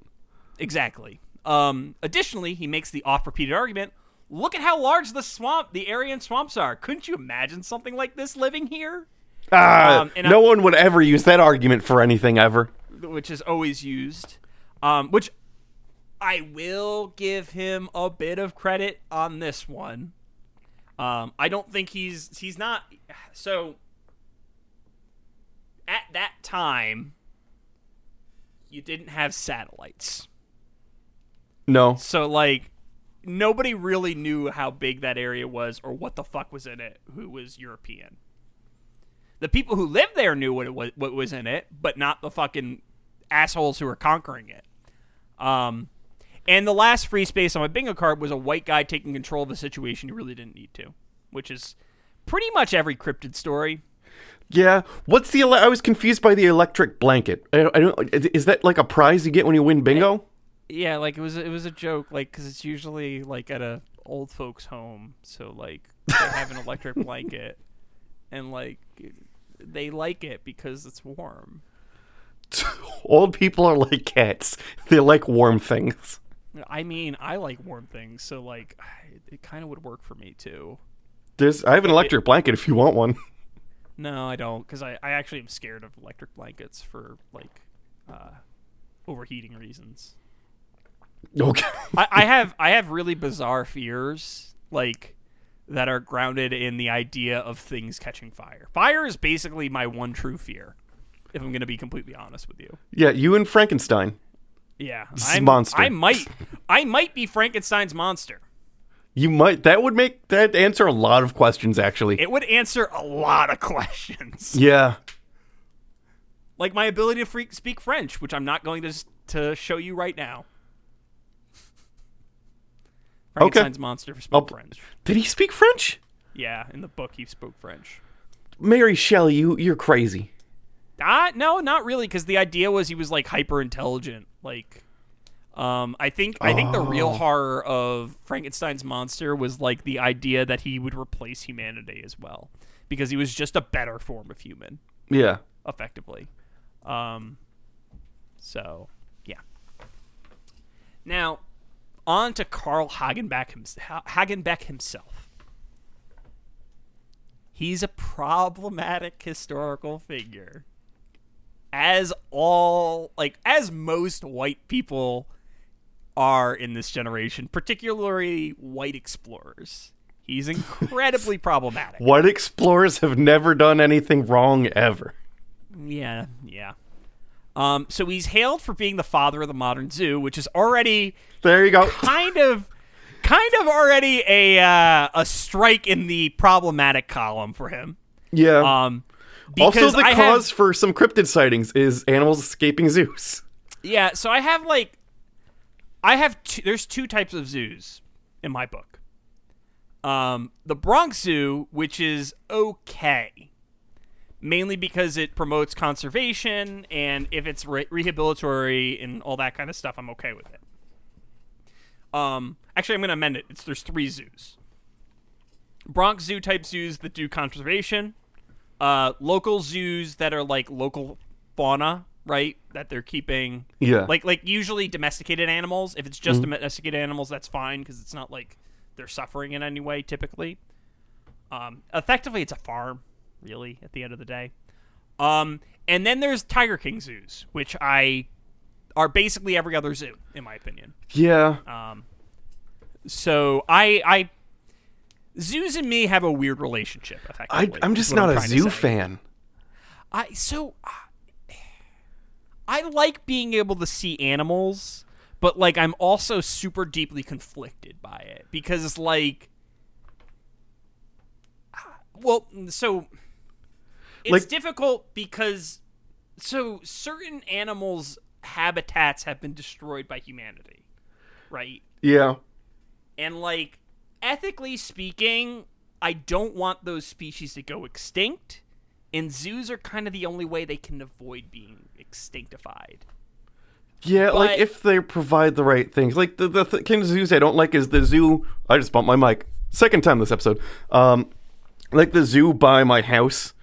Exactly. Um, additionally, he makes the oft-repeated argument: Look at how large the swamp, the Aryan swamps are. Couldn't you imagine something like this living here? Ah, Um, no I- one would ever use that argument for anything ever. which is always used. Um, which I will give him a bit of credit on this one. Um, I don't think he's he's not so. At that time, you didn't have satellites, No. so like nobody really knew how big that area was or what the fuck was in it. Who was European? The people who lived there knew what it was, what was in it, but not the fucking assholes who were conquering it. Um, and the last free space on my bingo card was a white guy taking control of a situation he really didn't need to, which is pretty much every cryptid story. Yeah. What's the? Ele- I was confused by the electric blanket. I, I don't. Is that like a prize you get when you win bingo? Yeah, like it was it was a joke, like because it's usually like at a old folks' home, so like they have an electric blanket, and like they like it because it's warm. Old people are like cats. They like warm things. I mean, I like warm things, so like it, it kind of would work for me too. There's. I have an electric blanket if you want one. No, I don't, because I, I actually am scared of electric blankets for like uh, overheating reasons. Okay. I, I have I have really bizarre fears, like that are grounded in the idea of things catching fire. Fire is basically my one true fear. If I'm going to be completely honest with you, Yeah, you and Frankenstein. yeah, I'm, monster. I might I might be Frankenstein's monster. You might. That would make that answer a lot of questions. Actually. It would answer a lot of questions, yeah. like my ability to freak, speak French, which I'm not going to to show you right now. Frankenstein's monster spoke I'll- French. Did he speak French? Yeah, in the book he spoke French. Mary Shelley, you you're crazy. Ah, no, not really, because the idea was he was like hyper intelligent. Like, um, I think I think the real horror of Frankenstein's monster was like the idea that he would replace humanity as well, because he was just a better form of human, Yeah. effectively. Um, so yeah. Now, on to Carl Hagenbeck, Hagenbeck himself. He's a problematic historical figure. As all, like, as most white people are in this generation, particularly white explorers. He's incredibly problematic. White explorers have never done anything wrong ever. Yeah, yeah. Um, so he's hailed for being the father of the modern zoo, which is already There you go. kind of kind of already a uh, a strike in the problematic column for him. Yeah. Um, also, the I cause have, for some cryptid sightings is animals escaping zoos. yeah. So I have like I have two, there's two types of zoos in my book. Um, the Bronx Zoo, which is okay. Mainly because it promotes conservation, and if it's re- rehabilitatory and all that kind of stuff, I'm okay with it. Um, actually, I'm going to amend it. It's there's three zoos. Bronx Zoo type zoos that do conservation, uh, local zoos that are like local fauna, right? That they're keeping, Yeah. like like usually domesticated animals. If it's just domesticated animals, that's fine because it's not like they're suffering in any way. Typically, um, effectively, it's a farm, really. At the end of the day, um, and then there's Tiger King zoos, which I are basically every other zoo, in my opinion. Yeah. Um, so I, I, zoos and me have a weird relationship. I, I'm just not a trying to zoo fan. I so uh, I like being able to see animals, but like I'm also super deeply conflicted by it because it's like, well, so it's Like- difficult because so certain animals' habitats have been destroyed by humanity, right? Yeah. And like ethically speaking, I don't want those species to go extinct. And zoos are kind of the only way they can avoid being extinctified. Yeah, like if they provide the right things. Like the the th- kind of zoos I don't like is the zoo. I just bumped my mic. Second time this episode. Um, like the zoo by my house.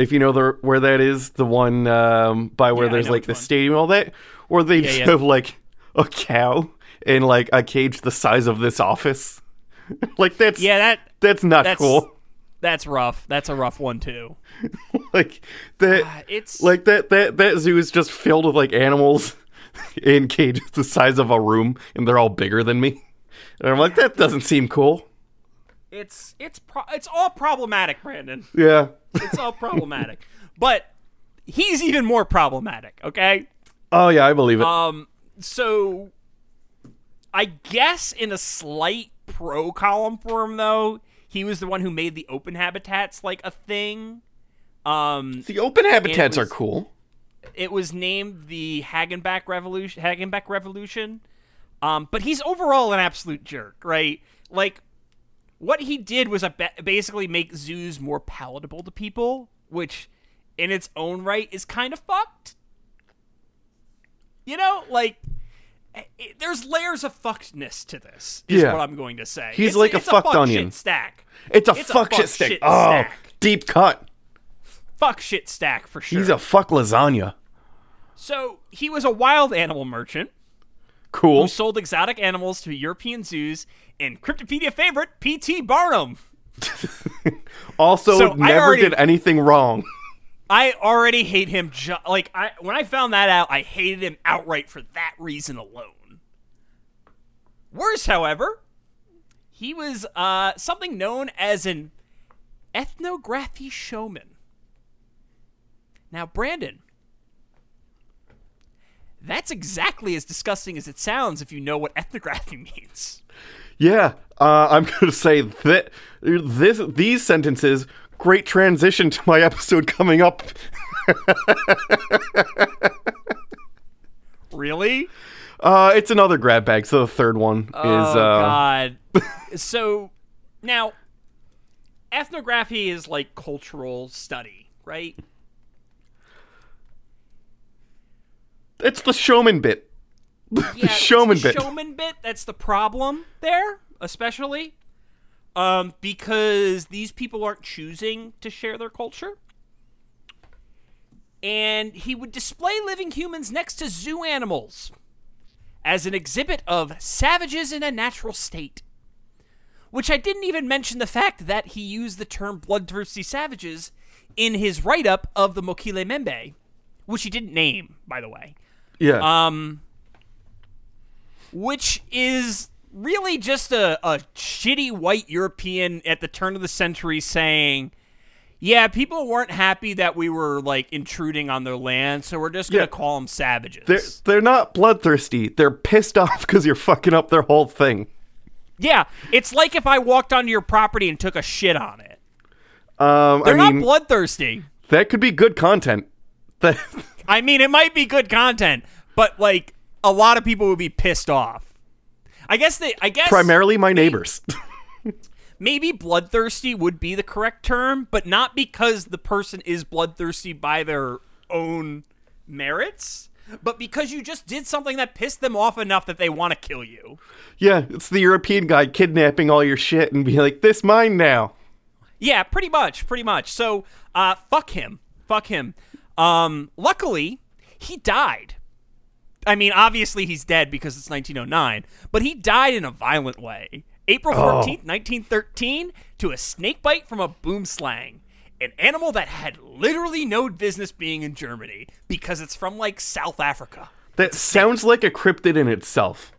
If you know the where that is, the one um, by where Yeah, there's like the one. stadium, and all that, where they just yeah. have like a cow in like a cage the size of this office. like that's Yeah, that that's not that's cool. that's rough. That's a rough one too. like that Uh, It's like that that that zoo is just filled with like animals in cages the size of a room and they're all bigger than me and i'm like that doesn't seem cool it's it's pro- it's all problematic, Brandon. yeah It's all problematic. but he's even more problematic, okay? oh yeah i believe it Um, so I guess in a slight pro column for him though, he was the one who made the open habitats like a thing. Um, the open habitats was- are cool it was named the Hagenbeck Revolution. Hagenbeck Revolution. Um, but he's overall an absolute jerk, right? Like, what he did was a ba- basically make zoos more palatable to people, which, in its own right, is kind of fucked. You know, like. i- i- There's layers of fuckedness to this. Is Yeah. what I'm going to say. He's It's- like a it's fucked fuck onion. shit stack. it's a it's a fuck fuck shit shit oh stack. deep cut Fuck shit stack for sure. he's a fuck lasagna so he was a wild animal merchant. Cool who sold exotic animals to European zoos, and Cryptopedia favorite P.T. Barnum. also So never already- did anything wrong I already hate him. Ju- like I, when I found that out, I hated him outright for that reason alone. Worse, however, he was uh, something known as an ethnography showman. Now, Brandon, that's exactly as disgusting as it sounds if you know what ethnography means. Yeah, uh, I'm going to say that this these sentences great transition to my episode coming up. Really? Uh, it's another grab bag. So the third one is oh uh, God. so now, ethnography is like cultural study, right? It's the showman bit. Yeah, it's showman the bit. Showman bit. That's the problem there, especially, um, because these people aren't choosing to share their culture. And he would display living humans next to zoo animals as an exhibit of savages in a natural state. Which I didn't even mention the fact that he used the term bloodthirsty savages in his write up of the Mokele-mbembe, which he didn't name, by the way Yeah. um, which is really just a, a shitty white European at the turn of the century saying, yeah, people weren't happy that we were like intruding on their land, so we're just gonna Yeah. call them savages. they're they're not bloodthirsty. They're pissed off because you're fucking up their whole thing. yeah, it's like if I walked onto your property and took a shit on it. Um, They're I not mean, bloodthirsty. that could be good content. That I mean, it might be good content, but like a lot of people would be pissed off. I guess they. I guess primarily my neighbors. maybe bloodthirsty would be the correct term, but not because the person is bloodthirsty by their own merits, but because you just did something that pissed them off enough that they want to kill you. Yeah, it's the European guy kidnapping all your shit and be like, "This mine now." Yeah, pretty much, pretty much. So, uh, fuck him, fuck him. Um, luckily, he died. I mean, obviously he's dead because it's 1909, but he died in a violent way. April 14th, 1913, to a snake bite from a boomslang, an animal that had literally no business being in Germany because it's from like South Africa. That sounds like a cryptid in itself.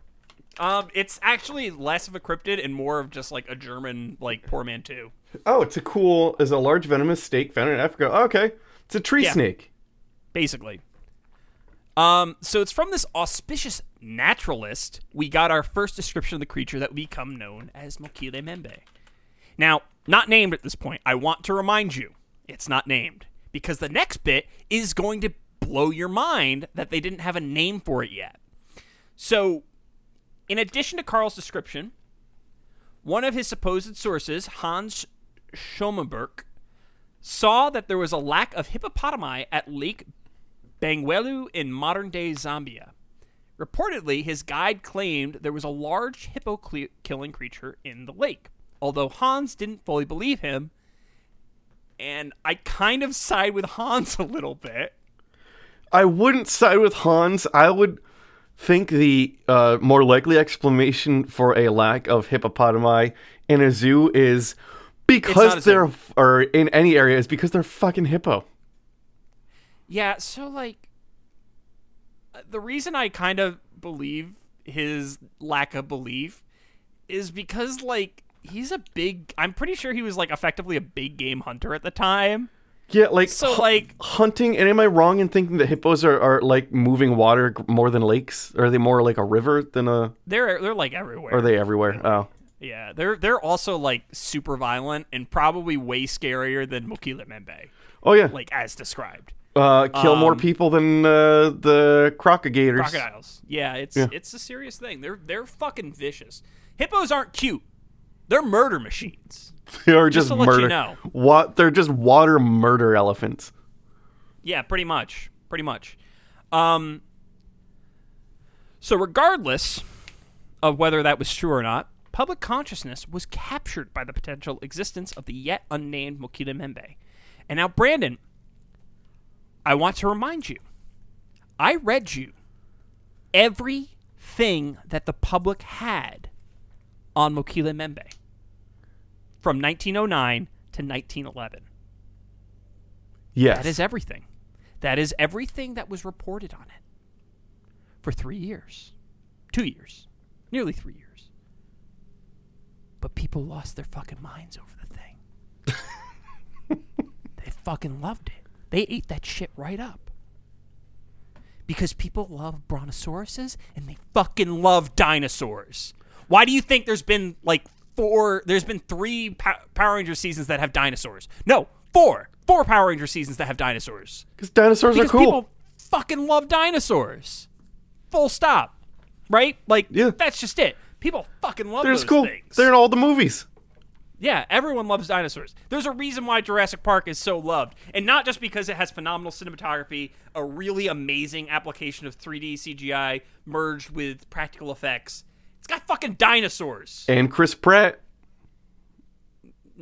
Um, it's actually less of a cryptid and more of just like a German like poor man too. Oh, it's a cool. Is a large venomous snake found in Africa? Oh, okay, it's a tree Yeah. snake. Basically. Um, so it's from this auspicious naturalist we got our first description of the creature that would become known as Mokele-mbembe. Now, not named at this point. I want to remind you, it's not named because the next bit is going to blow your mind that they didn't have a name for it yet. So, in addition to Carl's description, one of his supposed sources, Hans Schomburgk, saw that there was a lack of hippopotami at Lake Bangweulu in modern day Zambia. Reportedly, his guide claimed there was a large hippo killing creature in the lake, although Hans didn't fully believe him. And I kind of side with Hans a little bit. I wouldn't side with Hans. I would think the uh, more likely explanation for a lack of hippopotami in a zoo is because zoo. they're or in any area is because they're fucking hippo. Yeah, so like uh, the reason I kind of believe his lack of belief is because like he's a big I'm pretty sure he was like effectively a big game hunter at the time. Yeah, like So, like- hunting. And am I wrong in thinking that hippos are, are like moving water more than lakes? Are they more like a river than a? They're they're like everywhere. Are they everywhere? Oh, Yeah, they're they're also like super violent and probably way scarier than Mokele-mbembe, oh yeah. like as described. Uh, kill more um, people than uh, the crocodilators. Crocodiles. Yeah, it's Yeah. it's a serious thing. They're they're fucking vicious. Hippos aren't cute. They're murder machines. They are Just just, to let you murder. know. What? They're just water murder elephants. Yeah, pretty much. Pretty much. Um, so, regardless of whether that was true or not, public consciousness was captured by the potential existence of the yet unnamed Mokele-mbembe. And now, Brandon, I want to remind you I read you everything that the public had on Mokele-mbembe from 1909 to 1911. Yes. That is everything. That is everything that was reported on it for three years, two years, nearly three years. But people lost their fucking minds over the thing. they fucking loved it. They ate that shit right up. Because people love brontosauruses and they fucking love dinosaurs. Why do you think there's been like four, there's been three Pow- Power Ranger seasons that have dinosaurs? No, four. Four Power Ranger seasons that have dinosaurs. Because dinosaurs Because are cool. people fucking love dinosaurs. Full stop. Right? Like, Yeah. that's just it. People fucking love They're those cool. things. They're in all the movies. Yeah, everyone loves dinosaurs. There's a reason why Jurassic Park is so loved. And not just because it has phenomenal cinematography, a really amazing application of 3D CGI merged with practical effects. It's got fucking dinosaurs. And Chris Pratt.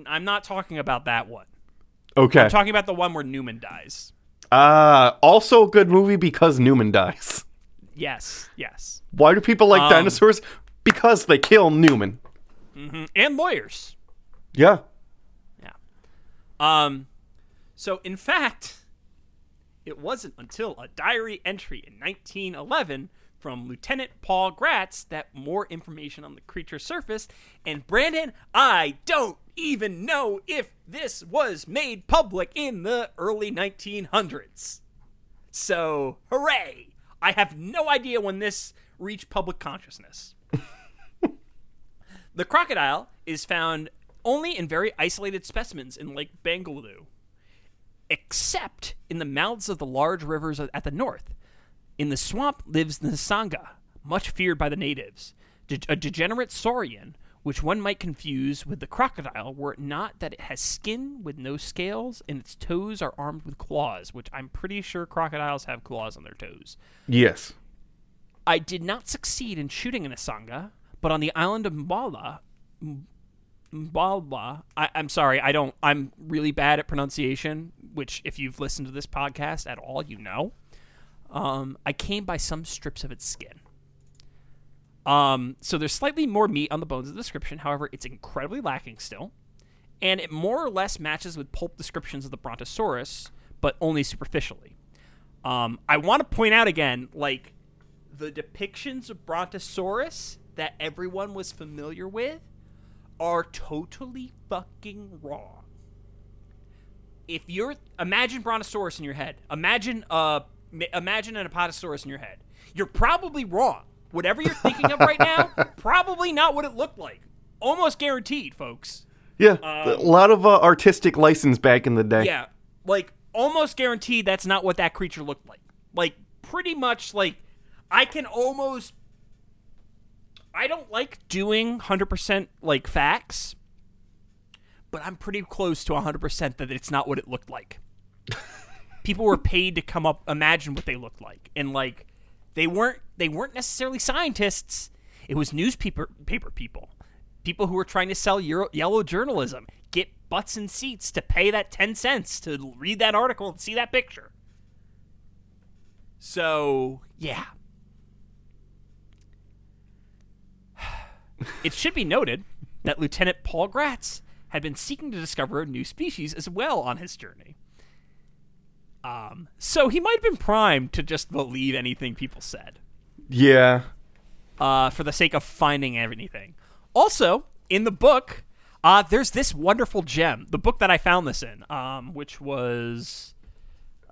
I'm not talking about that one. Okay. I'm talking about the one where Newman dies. Uh, also a good movie because Newman dies. Yes, yes. Why do people like Um, dinosaurs? Because they kill Newman. And lawyers. Yeah. Yeah. Um, so in fact, it wasn't until a diary entry in 1911 from Lieutenant Paul Graetz that more information on the creature surfaced. And Brandon, I don't even know if this was made public in the early 1900s. So, hooray! I have no idea when this reached public consciousness. The crocodile is found only in very isolated specimens in Lake Bangweulu, except in the mouths of the large rivers at the north. In the swamp lives the Sangha, much feared by the natives, de- a degenerate saurian which one might confuse with the crocodile were it not that it has skin with no scales and its toes are armed with claws, which I'm pretty sure crocodiles have claws on their toes. Yes. I did not succeed in shooting an asanga, but on the island of Mbala, Mbala, I, I'm sorry, I don't, I'm really bad at pronunciation, which if you've listened to this podcast at all, you know. Um, I came by some strips of its skin. Um, so there's slightly more meat on the bones of the description. However, it's incredibly lacking still, and it more or less matches with pulp descriptions of the Brontosaurus, but only superficially. Um, I want to point out again, like the depictions of Brontosaurus that everyone was familiar with are totally fucking wrong. If you're imagine Brontosaurus in your head, imagine uh imagine an Apatosaurus in your head. You're probably wrong. Whatever you're thinking of right now, probably not what it looked like. Almost guaranteed, folks. Yeah. a lot of uh, artistic license back in the day. Yeah, like almost guaranteed that's not what that creature looked like. Like pretty much like I can almost I don't like doing 100% like facts, but I'm pretty close to 100% that it's not what it looked like. People were paid to come up imagine what they looked like and like they weren't they weren't necessarily scientists. It was newspaper paper people. People who were trying to sell Euro, yellow journalism, get butts and seats to pay that 10 cents to read that article and see that picture. So, yeah. It should be noted that Lieutenant Paul Graetz had been seeking to discover a new species as well on his journey. Um, so he might have been primed to just believe anything people said Yeah. uh, for the sake of finding anything. Also, in the book, uh, there's this wonderful gem. The book that I found this in, um, which was,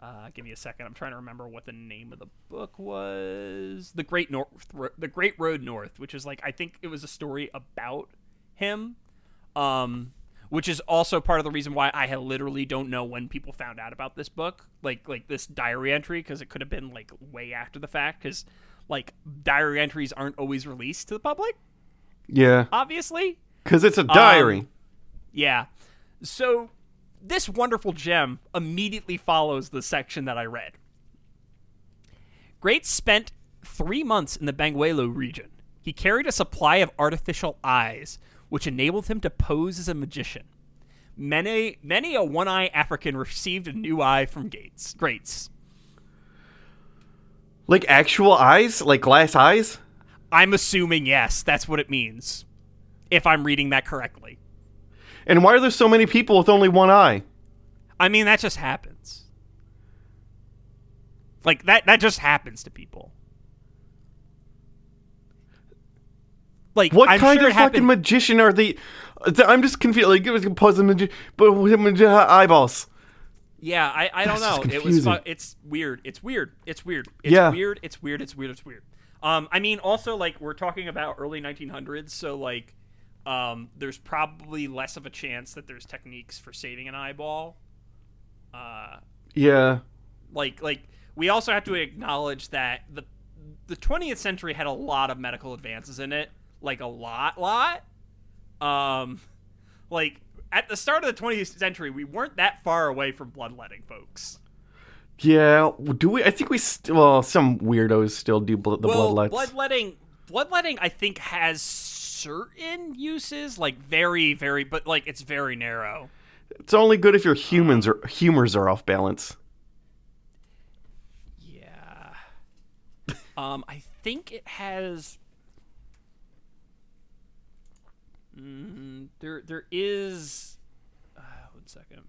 uh, give me a second. I'm trying to remember what the name of the book was. The Great North, The Great Road North, which is like I think it was a story about him. Um, which is also part of the reason why I literally don't know when people found out about this book, like like this diary entry, because it could have been like way after the fact, because like diary entries aren't always released to the public, Yeah. obviously. Because it's a diary. Um, yeah. So this wonderful gem immediately follows the section that I read. Graetz spent three months in the Bangweulu region. He carried a supply of artificial eyes, which enabled him to pose as a magician. Many, many a one-eye African received a new eye from Gates. Graetz. like actual eyes? Like glass eyes? I'm assuming yes, that's what it means. If I'm reading that correctly. And why are there so many people with only one eye? I mean, that just happens. Like that that just happens to people. Like What I'm kind sure of fucking happened. magician are the? I'm just confused. Like it was composed of but with eyeballs. yeah, I, I don't know. It was fu- it's weird. It's weird. It's weird. It's Yeah. weird. It's weird. It's weird. It's weird. Um, I mean, also like we're talking about early 1900s, so like, um, there's probably less of a chance that there's techniques for saving an eyeball. Uh, Yeah. like like we also have to acknowledge that the the 20th century had a lot of medical advances in it like a lot lot um like at the start of the 20th century we weren't that far away from bloodletting folks Yeah. Do we? I think we. St- well, some weirdos still do bl- the well bloodlets. bloodletting bloodletting i think has certain uses like very very but like it's very narrow It's only good if your humans or humors are off balance. Yeah. um, I think it has. Mm, there, there is. Uh, one second.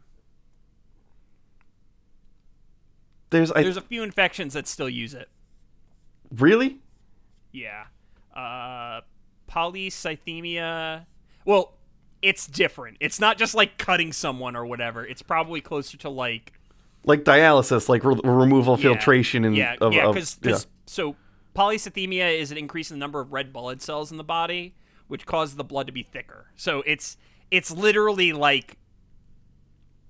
There's. I, There's a few infections that still use it. really? Yeah. Uh, polycythemia. Well, it's different. It's not just like cutting someone or whatever. It's probably closer to like Like dialysis, like re- removal, Yeah. filtration, and yeah, of, yeah, because yeah. so polycythemia is an increase in the number of red blood cells in the body, which causes the blood to be thicker. So it's it's literally like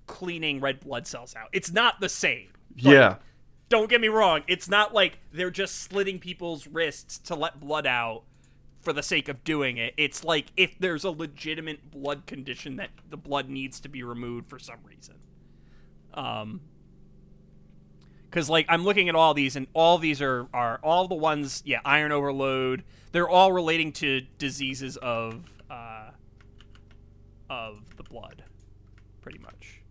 cleaning red blood cells out. It's not the same. Like, yeah. Don't get me wrong. It's not like they're just slitting people's wrists to let blood out for the sake of doing it. It's like if there's a legitimate blood condition that the blood needs to be removed for some reason. Um, because like I'm looking at all these, and all these are are all the ones. Yeah, iron overload. They're all relating to diseases of uh, of the blood, pretty much.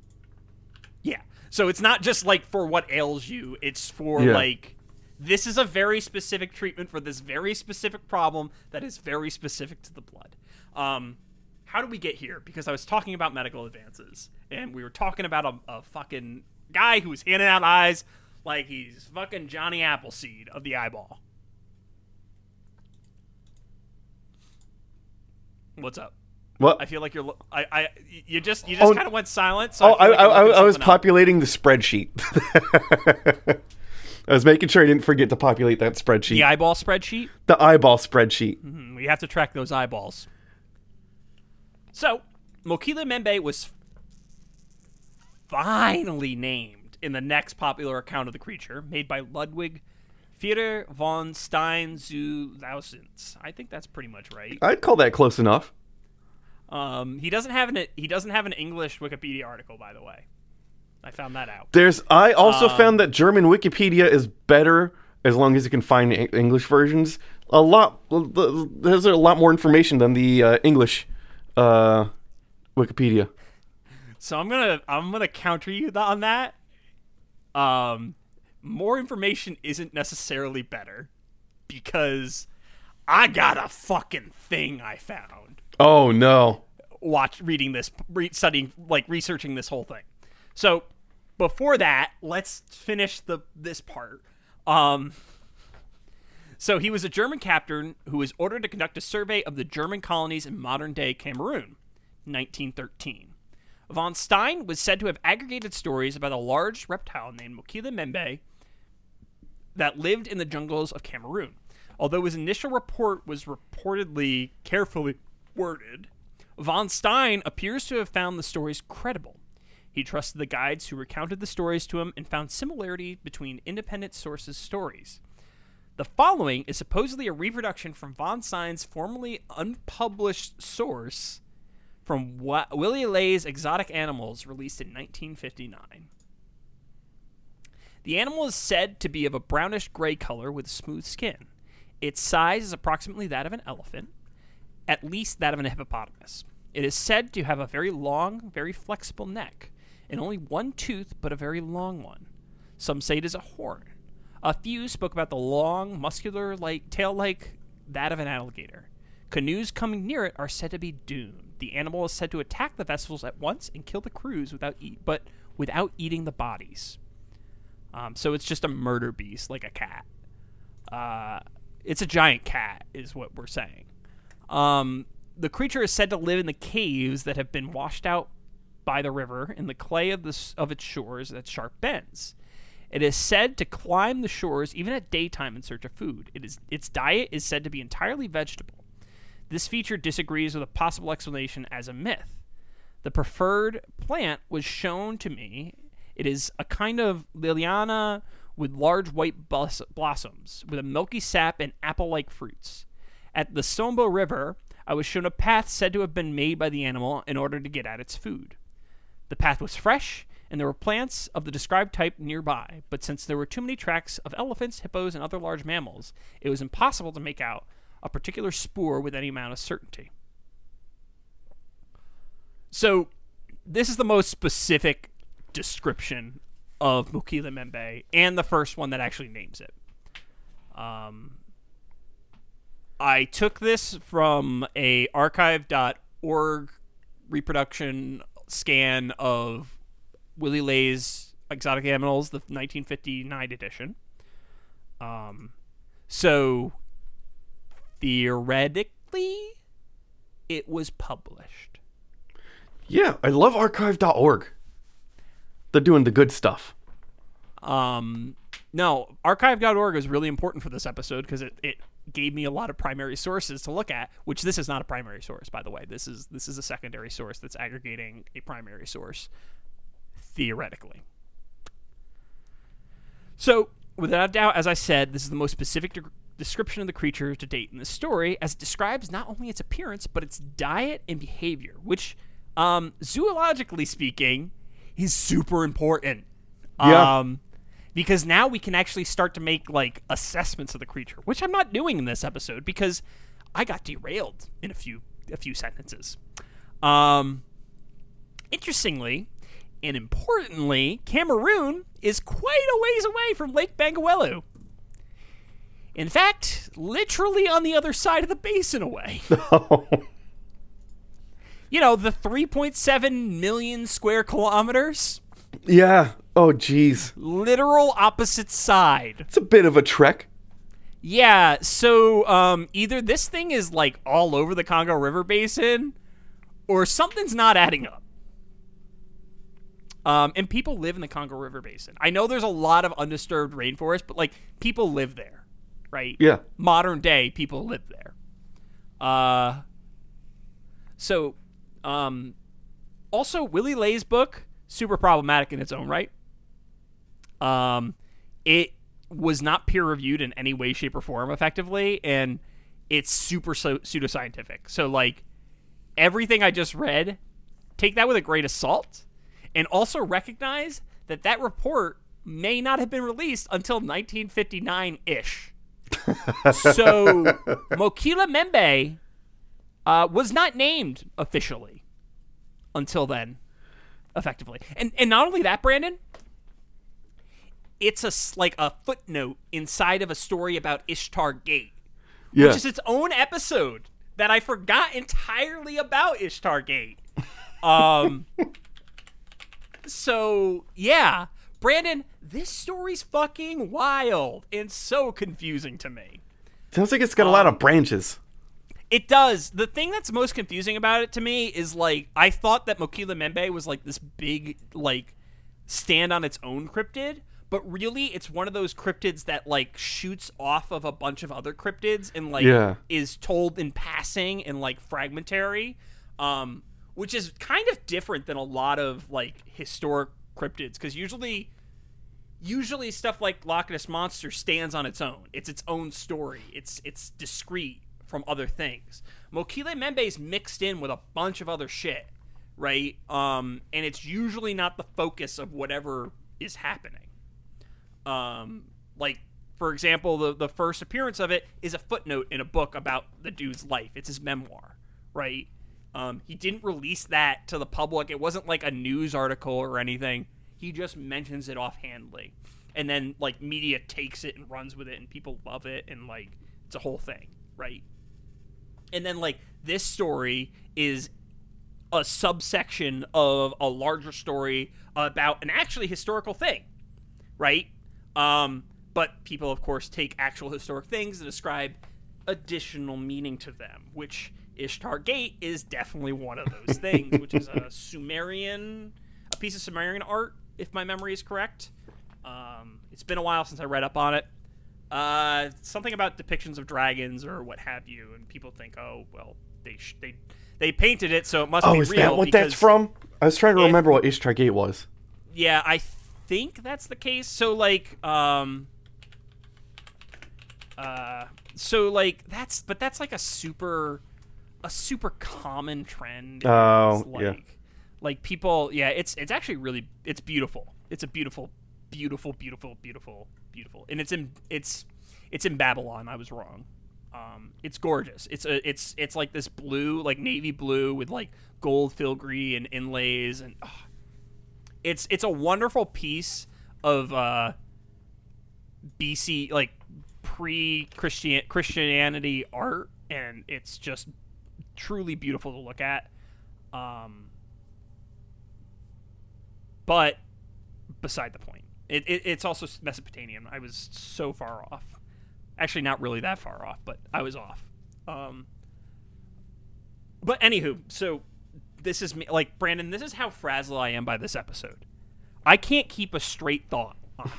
Yeah. So it's not just like for what ails you. It's for Yeah. like this is a very specific treatment for this very specific problem that is very specific to the blood. Um, how do we get here? Because I was talking about medical advances, and we were talking about a, a fucking guy who was handing out eyes like he's fucking Johnny Appleseed of the eyeball. What's up? What? I feel like you're. I. I. You just. You just Oh, kind of went silent. So Oh, I, I, like I, I, was something up. populating the spreadsheet. I was making sure I didn't forget to populate that spreadsheet. the eyeball spreadsheet. the eyeball spreadsheet. Mm, We have to track those eyeballs. So, Mokele-mbembe was finally named in the next popular account of the creature, made by Ludwig Führer von Stein zu Lausitz. I think that's pretty much right. I'd call that close enough. Um, he doesn't have an he doesn't have an English Wikipedia article, by the way. I found that out. There's. I also Um, found that German Wikipedia is better as long as you can find English versions. A lot. There's a lot more information than the uh, English uh, Wikipedia. So I'm gonna I'm gonna counter you on that. Um, more information isn't necessarily better because I got a fucking thing I found. Oh no. Watch reading this, re- studying, like researching this whole thing. So before that, let's finish the this part. Um, so he was a German captain who was ordered to conduct a survey of the German colonies in modern day Cameroon, 1913. Von Stein was said to have aggregated stories about a large reptile named Mokele-mbembe that lived in the jungles of Cameroon. Although his initial report was reportedly carefully worded, Von Stein appears to have found the stories credible. He trusted the guides who recounted the stories to him and found similarity between independent sources' stories. The following is supposedly a reproduction from von Stein's formerly unpublished source from Willy Ley's Exotic Animals, released in 1959. The animal is said to be of a brownish gray color with smooth skin. Its size is approximately that of an elephant, at least that of an hippopotamus. It is said to have a very long, very flexible neck, and only one tooth, but a very long one. Some say it is a horn. A few spoke about the long, muscular like tail like that of an alligator. Canoes coming near it are said to be doomed. The animal is said to attack the vessels at once and kill the crews without eat, but without eating the bodies. Um, so it's just a murder beast, like a cat. Uh, it's a giant cat, is what we're saying. Um, the creature is said to live in the caves that have been washed out by the river in the clay of the of its shores at sharp bends. It is said to climb the shores even at daytime in search of food. It is its diet is said to be entirely vegetable. This feature disagrees with a possible explanation as a myth. The preferred plant was shown to me. It is a kind of liliana with large white blos- blossoms, with a milky sap and apple like fruits. At the Sombo River, I was shown a path said to have been made by the animal in order to get at its food. The path was fresh, and there were plants of the described type nearby, but since there were too many tracks of elephants, hippos, and other large mammals, it was impossible to make out a particular spoor with any amount of certainty. So, this is the most specific description of Mokele-mbembe, and the first one that actually names it. Um, I took this from a archive.org reproduction scan of Willy Ley's Exotic Animals, the 1959 edition. Um, so theoretically, it was published. Yeah, I love archive.org. They're doing the good stuff. Um, no, archive.org is really important for this episode because it, it gave me a lot of primary sources to look at, which this is not a primary source, by the way. This is this is a secondary source that's aggregating a primary source theoretically. So, without a doubt, as I said, this is the most specific de- description of the creature to date in the story, as it describes not only its appearance but its diet and behavior, which, um, zoologically speaking, is super important. Yeah. Um, because now we can actually start to make like assessments of the creature, which I'm not doing in this episode because I got derailed in a few a few sentences. Um, interestingly and importantly, Cameroon is quite a ways away from Lake Bangweulu. In fact, literally on the other side of the basin away. you know, the 3.7 million square kilometers, Yeah. Oh, jeez. literal opposite side. It's a bit of a trek. Yeah, so um, either this thing is like all over the Congo River basin, or something's not adding up. Um, and people live in the Congo River basin. I know there's a lot of undisturbed rainforest, but like people live there, right? Yeah. Modern day people live there. Uh, so, um, also Willy Ley's book super problematic in its own right. Um, it was not peer reviewed in any way, shape, or form effectively, and it's super so- pseudoscientific. So, like, everything I just read, take that with a grain of salt, and also recognize that that report may not have been released until 1959 ish. so, Mokele-mbembe uh, was not named officially until then, effectively. And and not only that, Brandon, it's a like a footnote inside of a story about Ishtar Gate, Yeah. which is its own episode that I forgot entirely about Ishtar Gate. Um. so yeah, Brandon, this story's fucking wild and so confusing to me. Sounds like it's got a lot Um, of branches. It does. The thing that's most confusing about it to me is like I thought that Mokele-mbembe was like this big like stand on its own cryptid, but really it's one of those cryptids that like shoots off of a bunch of other cryptids and like Yeah. is told in passing and like fragmentary, um, which is kind of different than a lot of like historic cryptids because usually usually stuff like Loch Ness Monster stands on its own. It's its own story. It's it's discrete from other things. Mokele-mbembe's mixed in with a bunch of other shit, right? Um, and it's usually not the focus of whatever is happening. Um, like for example, the the first appearance of it is a footnote in a book about the dude's life. It's his memoir, right? Um, he didn't release that to the public. It wasn't like a news article or anything. He just mentions it offhandedly, and then like media takes it and runs with it, and people love it, and like it's a whole thing, right? And then like this story is a subsection of a larger story about an actually historical thing, right? Um, but people, of course, take actual historic things and ascribe additional meaning to them, which Ishtar Gate is definitely one of those things, which is a Sumerian, a piece of Sumerian art, if my memory is correct. Um, it's been a while since I read up on it. Uh, something about depictions of dragons or what have you, and people think, oh, well, they sh- they they painted it, so it must Oh, be is real. that what that's from? I was trying to it- remember what Ishtar Gate was. yeah, I think that's the case. So like, um, uh, so like that's but that's like a super, a super common trend. Oh, like, yeah. Like people, yeah, it's it's actually really it's beautiful. It's a beautiful, beautiful, beautiful, beautiful, beautiful, and it's in it's it's in Babylon. I was wrong. Um, it's gorgeous. It's a it's it's like this blue, like navy blue with like gold filigree and inlays, and ah, it's it's a wonderful piece of uh, BC like pre Christian Christianity art, and it's just truly beautiful to look at. Um, but beside the point, it, it it's also Mesopotamian. I was so far off. Actually, not really that far off, but I was off. Um, but anywho, so this is me. Like Brandon, this is how frazzled I am by this episode. I can't keep a straight thought on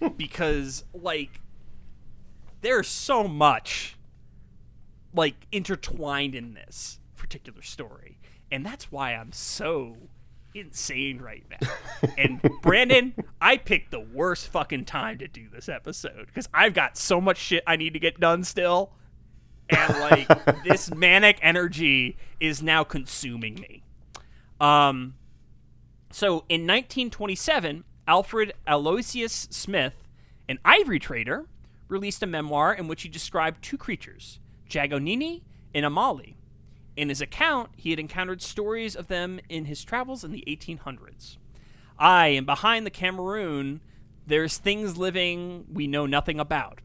it because, like, there's so much like intertwined in this particular story, and that's why I'm so insane right now. And Brandon, I picked the worst fucking time to do this episode because I've got so much shit I need to get done still. And like this manic energy is now consuming me. Um so in 1927, Alfred Aloysius Smith, an ivory trader, released a memoir in which he described two creatures, Jagonini and Amali. In his account, he had encountered stories of them in his travels in the 1800s. I and behind the Cameroon, there's things living we know nothing about.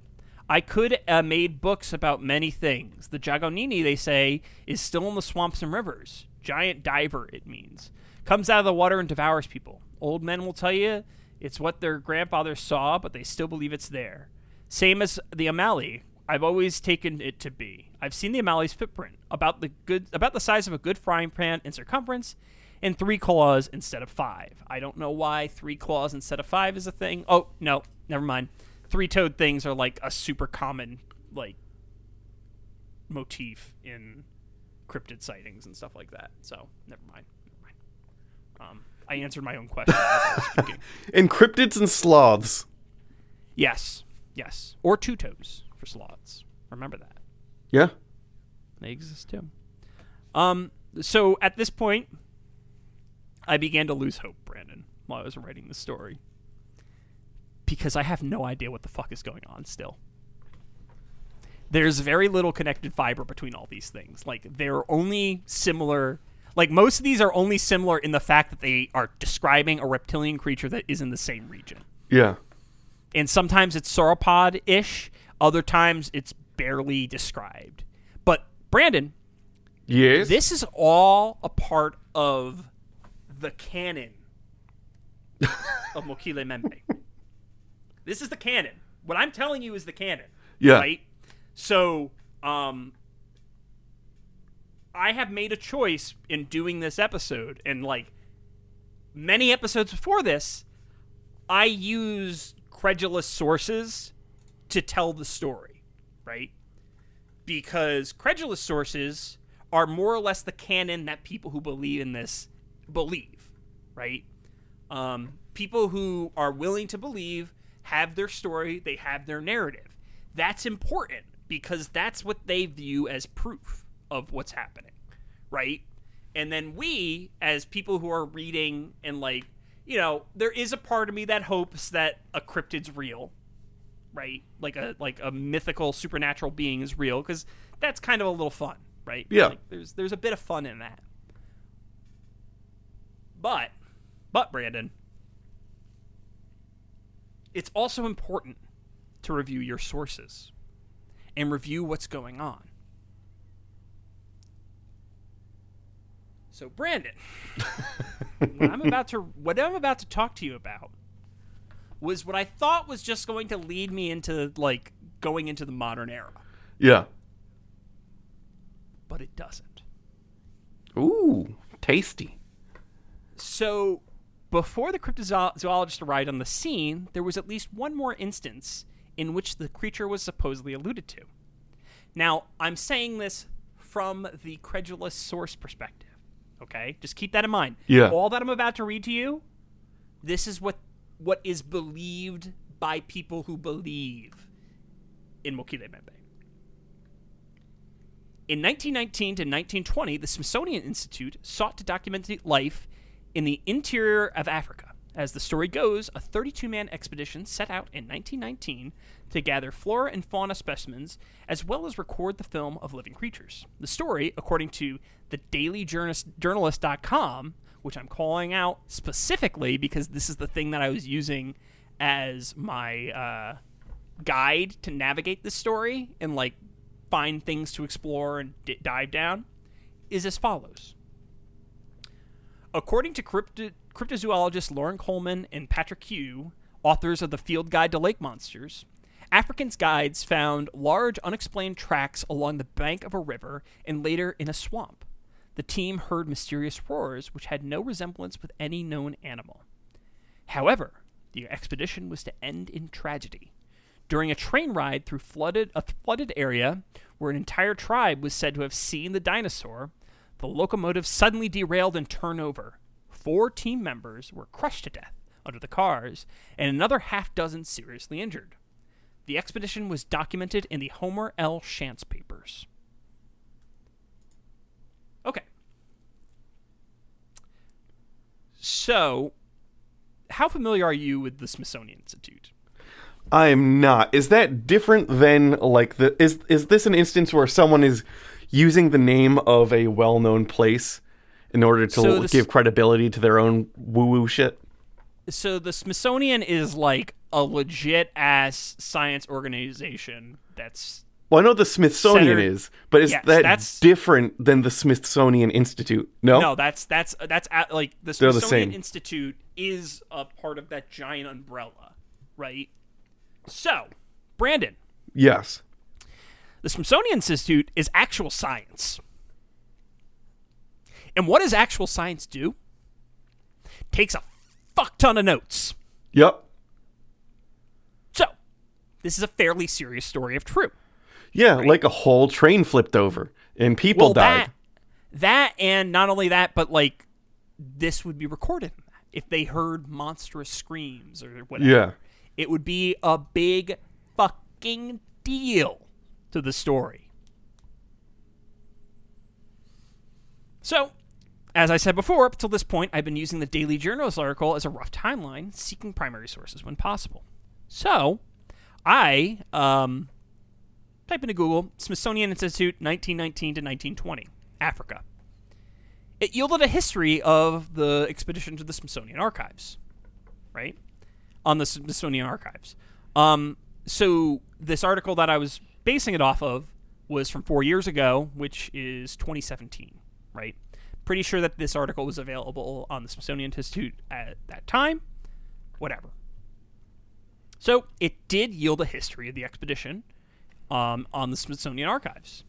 I could have made books about many things. The Jagonini, they say, is still in the swamps and rivers. Giant diver, it means. Comes out of the water and devours people. Old men will tell you it's what their grandfathers saw, but they still believe it's there. Same as the Amali. I've always taken it to be. I've seen the Amali's footprint, about the good about the size of a good frying pan in circumference, and three claws instead of five. I don't know why three claws instead of five is a thing. Oh no, never mind. Three toed things are like a super common like motif in cryptid sightings and stuff like that. So never mind. Never mind. Um, I answered my own question as I was speaking. And cryptids and sloths. Yes, yes, or two toes for sloths. Remember that. Yeah. They exist too. Um, so at this point, I began to lose hope, Brandon, while I was writing the story. Because I have no idea what the fuck is going on still. There's very little connected fiber between all these things. Like, they're only similar. Like, most of these are only similar in the fact that they are describing a reptilian creature that is in the same region Yeah. and sometimes it's sauropod ish, other times it's barely described. But Brandon, Yes. this is all a part of the canon of Mokele-mbembe. This is the canon. What I'm telling you is the canon. Yeah. Right? So, um I have made a choice in doing this episode and like many episodes before this, I use credulous sources to tell the story, right? Because credulous sources are more or less the canon that people who believe in this believe, right? Um, people who are willing to believe have their story, they have their narrative. That's important because that's what they view as proof of what's happening, right? And then we, as people who are reading and like, you know, there is a part of me that hopes that a cryptid's real, right? Like a like a mythical supernatural being is real because that's kind of a little fun, right? Yeah. Like, there's there's a bit of fun in that. But, but Brandon, it's also important to review your sources and review what's going on. So, Brandon, what I'm about to what I'm about to talk to you about was what I thought was just going to lead me into like going into the modern era, Yeah. but it doesn't. Ooh, tasty. So, before the cryptozoologist arrived on the scene, there was at least one more instance in which the creature was supposedly alluded to. Now, I'm saying this from the credulous source perspective. Okay? Just keep that in mind. Yeah. All that I'm about to read to you, this is what what is believed by people who believe in Mokele-mbembe. In 1919 to 1920, the Smithsonian Institute sought to document the life in the interior of Africa. As the story goes, a 32 man expedition set out in 1919 to gather flora and fauna specimens as well as record the film of living creatures. The story, according to the dailyjournalist.com, which I'm calling out specifically because this is the thing that I was using as my uh, guide to navigate this story and like find things to explore and d- dive down, is as follows. According to crypto- cryptozoologists Loren Coleman and Patrick Huyghe, authors of the Field Guide to Lake Monsters, Africans guides found large unexplained tracks along the bank of a river and later in a swamp. The team heard mysterious roars which had no resemblance with any known animal. However, the expedition was to end in tragedy. During a train ride through flooded a flooded area where an entire tribe was said to have seen the dinosaur, the locomotive suddenly derailed and turned over. four team members were crushed to death under the cars, and another half dozen seriously injured. The expedition was documented in the Homer L. Shantz papers. Okay. So, how familiar are you with the Smithsonian Institute? I am not. Is that different than like the is is this an instance where someone is using the name of a well-known place in order to So this- give credibility to their own woo-woo shit? So, the Smithsonian is like a legit ass science organization that's Well, I know the Smithsonian Centered- is, but is Yes, that that's- different than the Smithsonian Institute? No. No, that's that's that's at, like the the Smithsonian same. Institute is a part of that giant umbrella, right? So, Brandon, Yes. The Smithsonian Institute is actual science. And what does actual science do? Takes a fuck ton of notes. Yep. So, this is a fairly serious story of true. Yeah, like a whole train flipped over and people well, died. that that and not only that, but like this would be recorded if they heard monstrous screams or whatever. Yeah. It would be a big fucking deal to the story. So, as I said before, up till this point, I've been using the Daily Journalist article as a rough timeline, seeking primary sources when possible. So, I um, type into Google Smithsonian Institute 1919 to 1920, Africa. It yielded a history of the expedition to the Smithsonian Archives, right? On the Smithsonian Archives. Um, so this article that I was basing it off of was from four years ago, which is 2017, right? Pretty sure that this article was available on the Smithsonian Institute at that time. Whatever. So it did yield a history of the expedition um, on the Smithsonian Archives.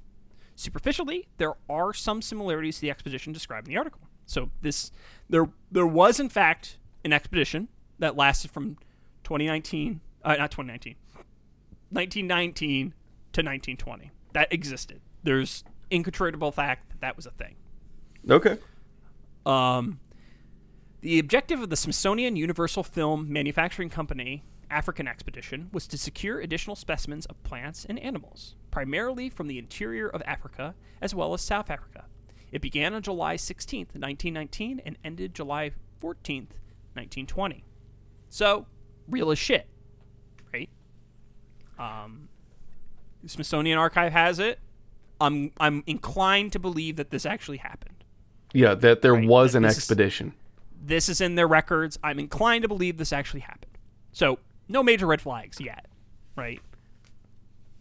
Superficially, there are some similarities to the expedition described in the article. So this there there was in fact an expedition that lasted from 2019, uh, not 2019, 1919 to 1920. That existed. There's incontrovertible fact that that was a thing. Okay. Um, the objective of the Smithsonian Universal Film Manufacturing Company African expedition was to secure additional specimens of plants and animals, primarily from the interior of Africa as well as South Africa. It began on July 16th, 1919, and ended July 14th, 1920. So, real as shit, right? Um, the Smithsonian Archive has it. I'm I'm inclined to believe that this actually happened. Yeah, that there Right, was that an this is- expedition. This is in their records. I'm inclined to believe this actually happened. So, no major red flags yet, right?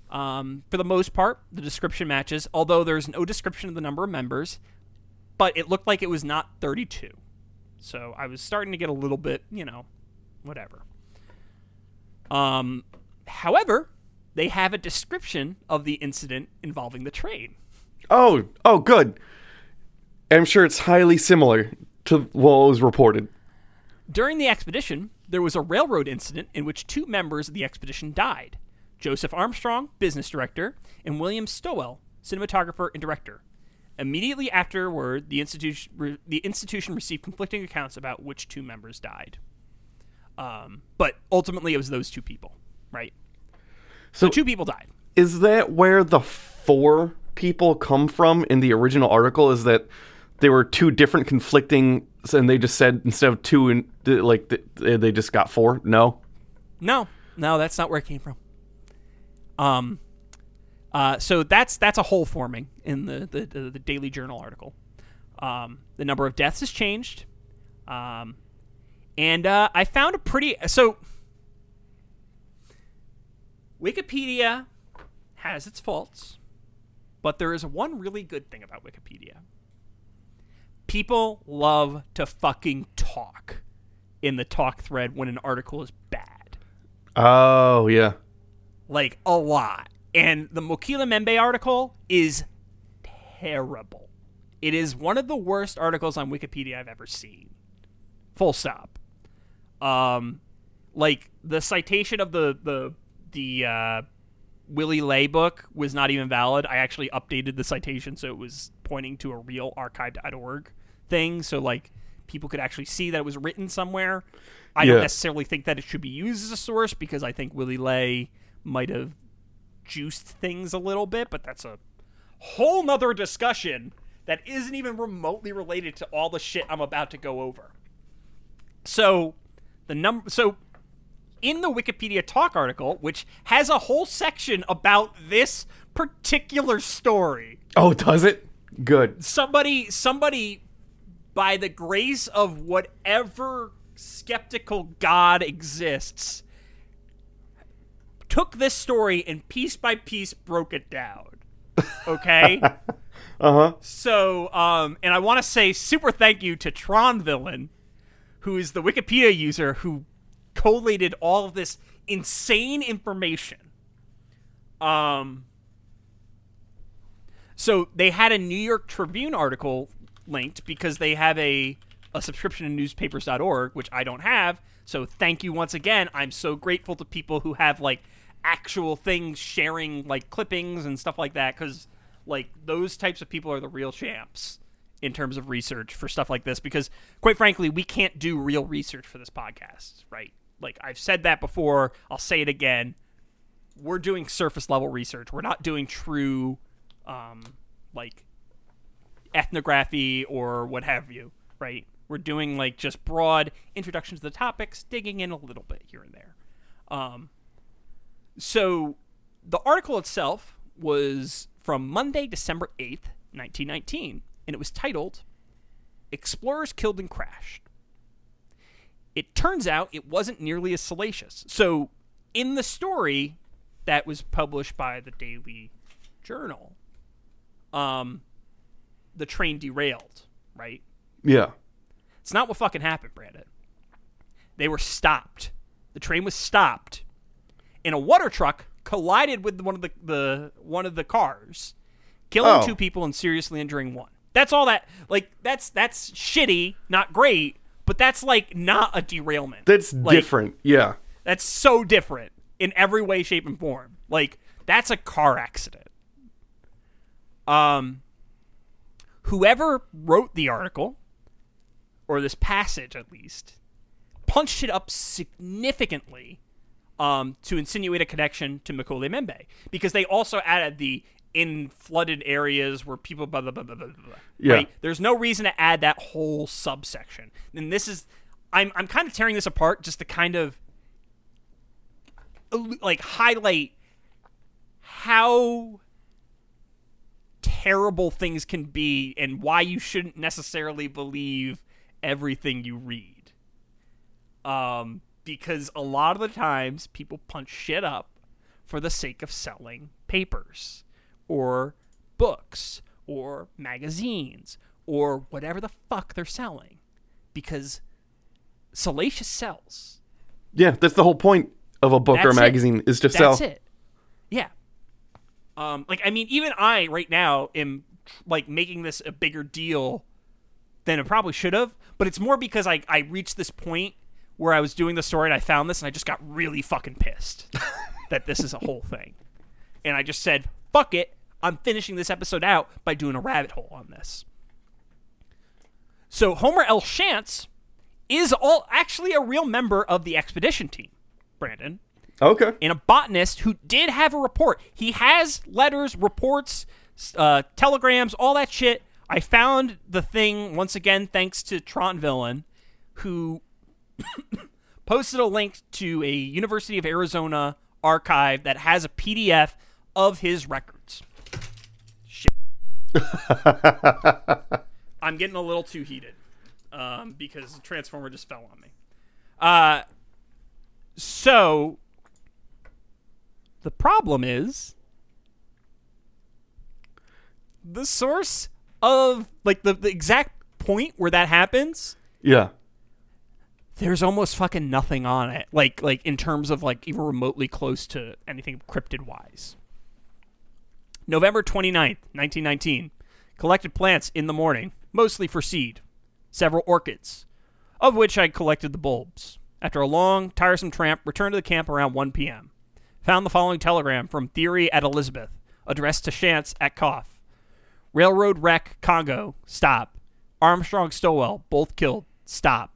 Um, for the most part, the description matches, although there's no description of the number of members, but it looked like it was not 32. So I was starting to get a little bit, you know, whatever. Um, however, they have a description of the incident involving the train. Oh, oh, good. I'm sure it's highly similar to what was reported. During the expedition, there was a railroad incident in which two members of the expedition died Joseph Armstrong, business director, and William Stowell, cinematographer and director. Immediately afterward, the institution, re- the institution received conflicting accounts about which two members died. Um, but ultimately, it was those two people, right? So, So two people died. is that where the four people come from in the original article? Is that they were two different conflicting, and they just said instead of two, and like they just got four? No. No, no, that's not where it came from. Um, uh, so that's that's a hole forming in the the, the, the Daily Journal article. Um, the number of deaths has changed, um, and uh, I found a pretty so. Wikipedia has its faults, but there is one really good thing about Wikipedia. People love to fucking talk in the talk thread when an article is bad Oh yeah. like a lot. And the Mokele-mbembe article is terrible. It is one of the worst articles on Wikipedia I've ever seen. Full stop. Um, like the citation of the the the uh, Willy Ley book was not even valid. I actually updated the citation so it was pointing to a real archive.org thing. So like people could actually see that it was written somewhere. I Yeah. don't necessarily think that it should be used as a source because I think Willy Ley might have juiced things a little bit, but that's a whole nother discussion that isn't even remotely related to all the shit I'm about to go over. So the number so in the Wikipedia talk article, which has a whole section about this particular story, Oh, does it? Good. somebody somebody by the grace of whatever skeptical god exists took this story and piece by piece broke it down okay Uh-huh. so um and i want to say super thank you to tron villain who is the wikipedia user who collated all of this insane information um so they had a New York Tribune article linked because they have a, a subscription to newspapers.org, which I don't have. So thank you once again. I'm so grateful to people who have like actual things sharing like clippings and stuff like that because like those types of people are the real champs in terms of research for stuff like this because quite frankly we can't do real research for this podcast right like i've said that before i'll say it again we're doing surface level research. We're not doing true, um, like ethnography or what have you, right? We're doing like just broad introductions to the topics, digging in a little bit here and there. Um, so the article itself was from Monday, December 8th, 1919, and it was titled Explorers Killed and Crashed. It turns out it wasn't nearly as salacious. So, in the story that was published by the Daily Journal, um, the train derailed, right? Yeah. It's not what fucking happened, Brandon. They were stopped. The train was stopped, and a water truck collided with one of the, the one of the cars, killing Oh. two people and seriously injuring one. That's all that. Like that's that's shitty, not great, but that's like not a derailment. That's Like, different. Yeah. That's so different in every way, shape, and form. Like that's a car accident. Um, whoever wrote the article, or this passage at least, punched it up significantly um, to insinuate a connection to Mokele-mbembe because they also added the in flooded areas where people blah blah blah blah blah. blah Yeah. Right? There's no reason to add that whole subsection. And this is, I'm I'm kind of tearing this apart just to kind of like highlight how terrible things can be and why you shouldn't necessarily believe everything you read. Um, because a lot of the times people punch shit up for the sake of selling papers or books or magazines or whatever the fuck they're selling because salacious sells. Yeah. That's the whole point of a book or a magazine is to That's sell. That's it. Yeah. Um, like I mean, even I right now am like making this a bigger deal than it probably should have. But it's more because I I reached this point where I was doing the story and I found this and I just got really fucking pissed that this is a whole thing, and I just said, "Fuck it." I'm finishing this episode out by doing a rabbit hole on this. So Homer L. Shantz is all actually a real member of the expedition team, Brandon Okay. and a botanist who did have a report. He has letters, reports, uh, telegrams, all that shit. I found the thing once again thanks to Tron Villain, who posted a link to a University of Arizona archive that has a PDF of his records. Shit. I'm getting a little too heated um, because the Transformer just fell on me. Uh, so the problem is the source of like the, the exact point where that happens Yeah. there's almost fucking nothing on it like like in terms of like even remotely close to anything cryptid wise november 29th 1919 collected plants in the morning mostly for seed several orchids of which i collected the bulbs after a long tiresome tramp returned to the camp around 1 p.m found the following telegram from theory at elizabeth addressed to shantz at cough railroad wreck congo stop armstrong stowell both killed Stop.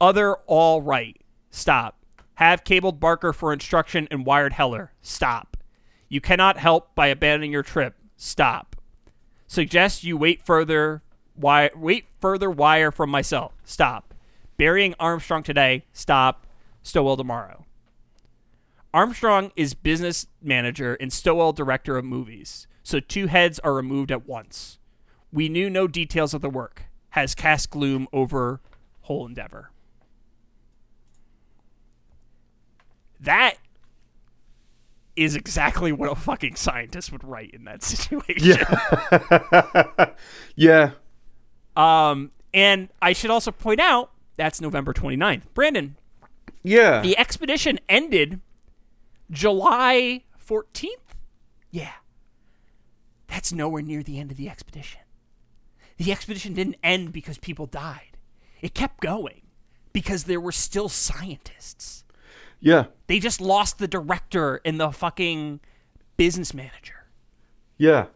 Other all right. Stop. Have cabled Barker for instruction and wired Heller. Stop. You cannot help by abandoning your trip. Stop. Suggest you wait further wire wait further wire from myself. Stop. Burying Armstrong today. Stop. Stowell tomorrow. Armstrong is business manager and Stowell director of movies, so two heads are removed at once. We knew no details of the work. Has cast gloom over whole endeavor. That is exactly what a fucking scientist would write in that situation. Yeah. yeah. Um, and I should also point out that's November 29th. Brandon, Yeah. the expedition ended July 14th? Yeah. That's nowhere near the end of the expedition. The expedition didn't end because people died. It kept going because there were still scientists. Yeah. They just lost the director and the fucking business manager. Yeah.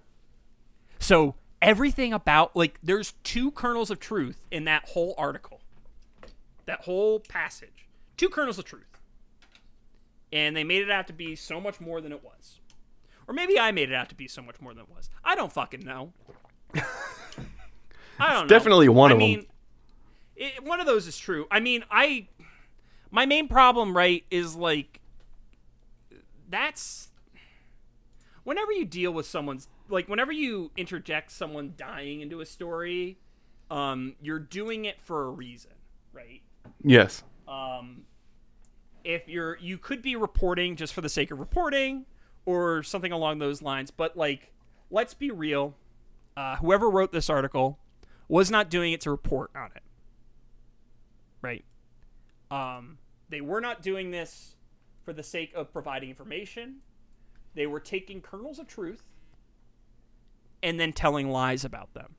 So everything about like there's two kernels of truth in that whole article. That whole passage. Two kernels of truth. And they made it out to be so much more than it was. Or maybe I made it out to be so much more than it was. I don't fucking know. I don't know. definitely one I of mean, It, one of those is true. I mean, I my main problem, right, is like that's whenever you deal with someone's like whenever you interject someone dying into a story, um, you're doing it for a reason, right? Yes. Um, if you're you could be reporting just for the sake of reporting or something along those lines, but like let's be real, uh, whoever wrote this article was not doing it to report on it, right? Um, they were not doing this for the sake of providing information. They were taking kernels of truth and then telling lies about them.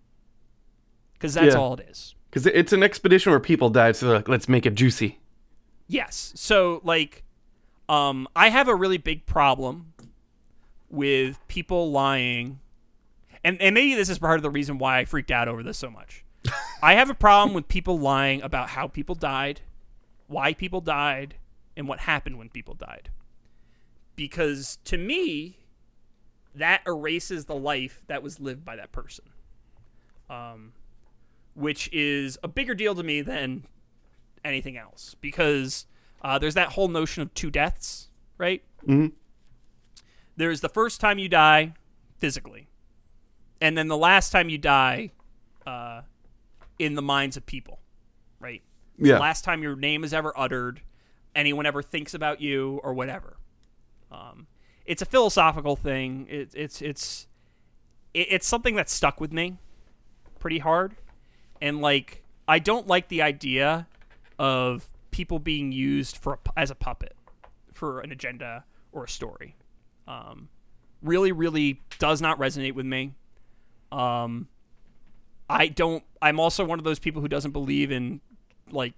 Because that's Yeah. all it is. Because it's an expedition where people died, so they're like, let's make it juicy. Yes. So like um I have a really big problem with people lying. And and maybe this is part of the reason why I freaked out over this so much. I have a problem with people lying about how people died, why people died, and what happened when people died. Because to me, that erases the life that was lived by that person. Um which is a bigger deal to me than anything else because uh, there's that whole notion of two deaths, right? Mhm. There's the first time you die physically, and then the last time you die uh, in the minds of people, Yeah. The last time your name is ever uttered, anyone ever thinks about you or whatever. Um, it's a philosophical thing. It, it's it's it, it's something that stuck with me pretty hard, and like I don't like the idea of people being used for a, as a puppet for an agenda or a story. Um, really, really does not resonate with me. Um, I don't. I'm also one of those people who doesn't believe in like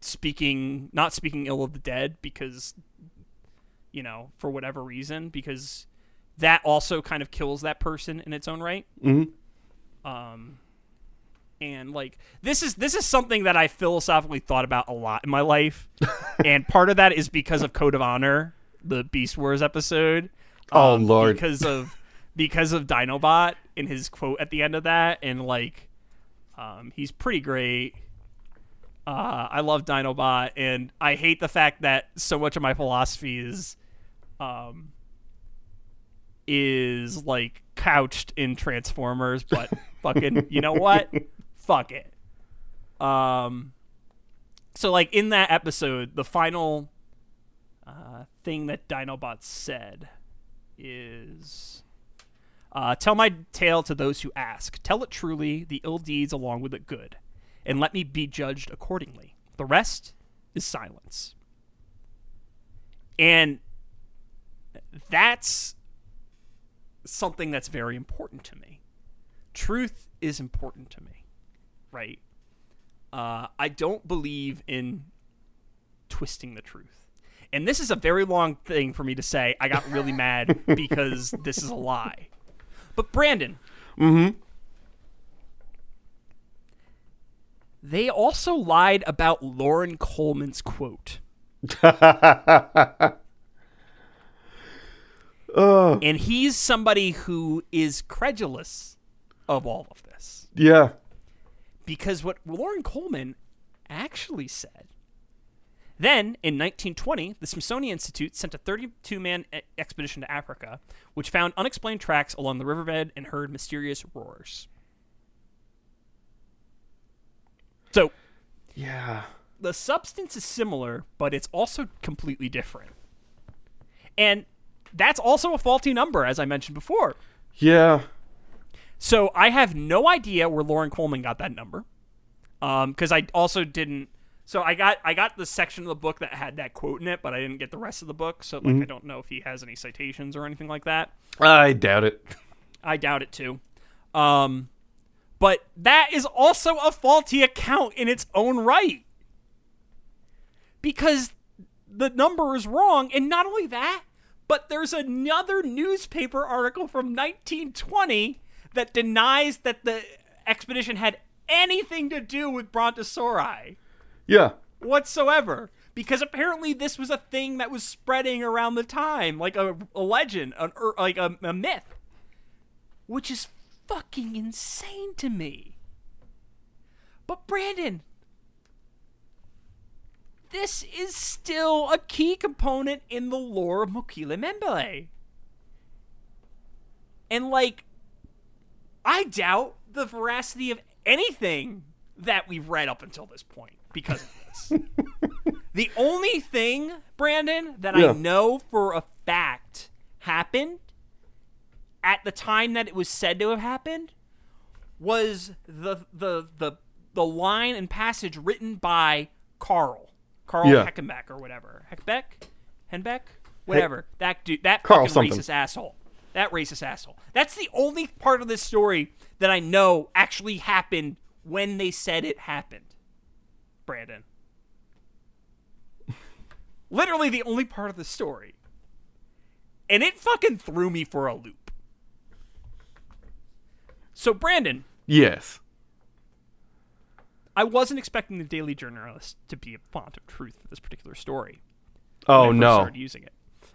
speaking, not speaking ill of the dead because you know for whatever reason because that also kind of kills that person in its own right. Mhm. Um, and like this is this is something that I philosophically thought about a lot in my life, and part of that is because of Code of Honor, the Beast Wars episode. Oh, um, Lord. because of because of Dinobot in his quote at the end of that, and like, um, he's pretty great. Uh, I love Dinobot, and I hate the fact that so much of my philosophy is, um, is like couched in Transformers, but fucking, you know what? Fuck it. Um, so like in that episode, the final uh, thing that Dinobot said is. Uh, tell my tale to those who ask. Tell it truly, the ill deeds along with it good, and let me be judged accordingly. The rest is silence. And that's something that's very important to me. Truth is important to me, right? Uh, I don't believe in twisting the truth. And this is a very long thing for me to say. I got really mad because this is a lie. But Brandon, Mm-hmm. They also lied about Loren Coleman's quote. And he's somebody who is credulous of all of this. Yeah. Because what Loren Coleman actually said. Then, in 1920, the Smithsonian Institute sent a 32 man expedition to Africa, which found unexplained tracks along the riverbed and heard mysterious roars. So, Yeah. the substance is similar, but it's also completely different. And that's also a faulty number, as I mentioned before. Yeah. So I have no idea where Loren Coleman got that number, because I also didn't. So I got I got the section of the book that had that quote in it, but I didn't get the rest of the book. So like I don't know if he has any citations or anything like that. I doubt it. I doubt it too. Um, but that is also a faulty account in its own right. Because the number is wrong, and not only that, but there's another newspaper article from 1920 that denies that the expedition had anything to do with Brontosauri Yeah. whatsoever because apparently this was a thing that was spreading around the time like a, a legend an, ur- like a, a myth which is fucking insane to me but brandon this is still a key component in the lore of Mokele-mbembe. And like I doubt the veracity of anything that we've read up until this point because of this. the only thing, Brandon, that Yeah. I know for a fact happened at the time that it was said to have happened was the the the the line and passage written by Carl. Carl Yeah. Heckenbeck or whatever. Heckbeck? Henbeck? Whatever. that dude that Carl fucking something. racist asshole. That racist asshole. That's the only part of this story that I know actually happened when they said it happened. Brandon. Literally the only part of the story. And it fucking threw me for a loop. So, Brandon, Yes. I wasn't expecting the Daily Journalist to be a font of truth for this particular story. Oh when I first no. started using it.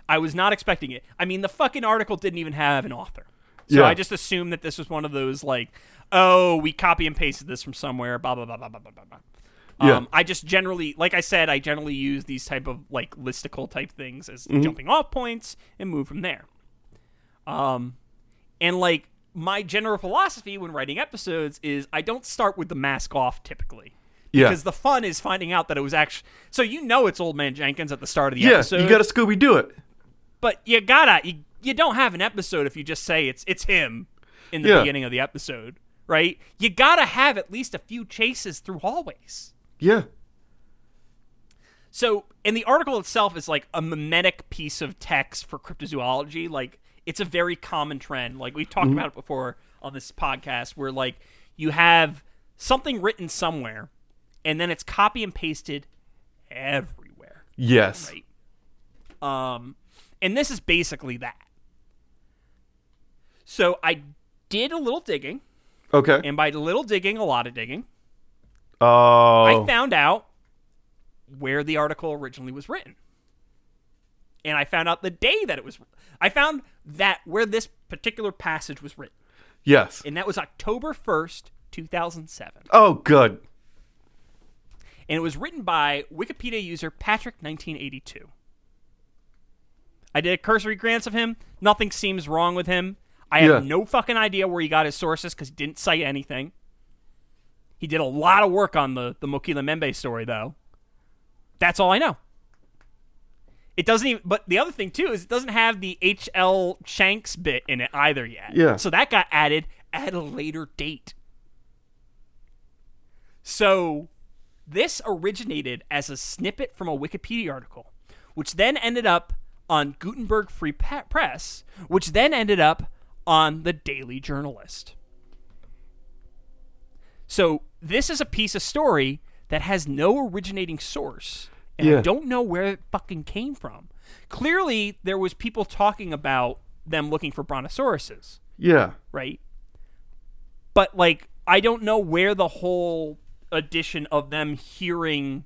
I was not expecting it. I mean, the fucking article didn't even have an author. So Yeah. I just assumed that this was one of those like, oh, we copy and pasted this from somewhere, blah blah blah blah blah blah blah. blah. Yeah. Um, I just generally, like I said, I generally use these type of like listicle type things as Mm-hmm. jumping off points and move from there. Um, and like my general philosophy when writing episodes is I don't start with the mask off typically. Yeah. Because the fun is finding out that it was actually so you know it's Old Man Jenkins at the start of the Yeah. episode. You got to Scooby Doo it. but you gotta you, you don't have an episode if you just say it's it's him in the Yeah. beginning of the episode, right? You gotta have at least a few chases through hallways. Yeah. So, and the article itself is like a mimetic piece of text for cryptozoology. Like, it's a very common trend. Like, we've talked about it before on this podcast, where like you have something written somewhere, and then it's copy and pasted everywhere. Yes. Right. Um, and this is basically that. So I did a little digging, Okay. and by little digging, a lot of digging, Oh. I found out where the article originally was written. And I found out the day that it was I found that where this particular passage was written. yes. And that was October 1st, 2007. Oh, good. And it was written by Wikipedia user Patrick1982. I did a cursory glance of him. Nothing seems wrong with him. I have Yeah. no fucking idea where he got his sources because he didn't cite anything. He did a lot of work on the, the Mokele-mbembe story, though. That's all I know. It doesn't even, but the other thing, too, is it doesn't have the H.L. Shanks bit in it either yet. Yeah. So that got added at a later date. So this originated as a snippet from a Wikipedia article, which then ended up on Gutenberg Free Press, which then ended up on the Daily Journalist. So this is a piece of story that has no originating source, and I Yeah. don't know where it fucking came from. Clearly, there was people talking about them looking for brontosauruses Yeah. right? But like, I don't know where the whole edition of them hearing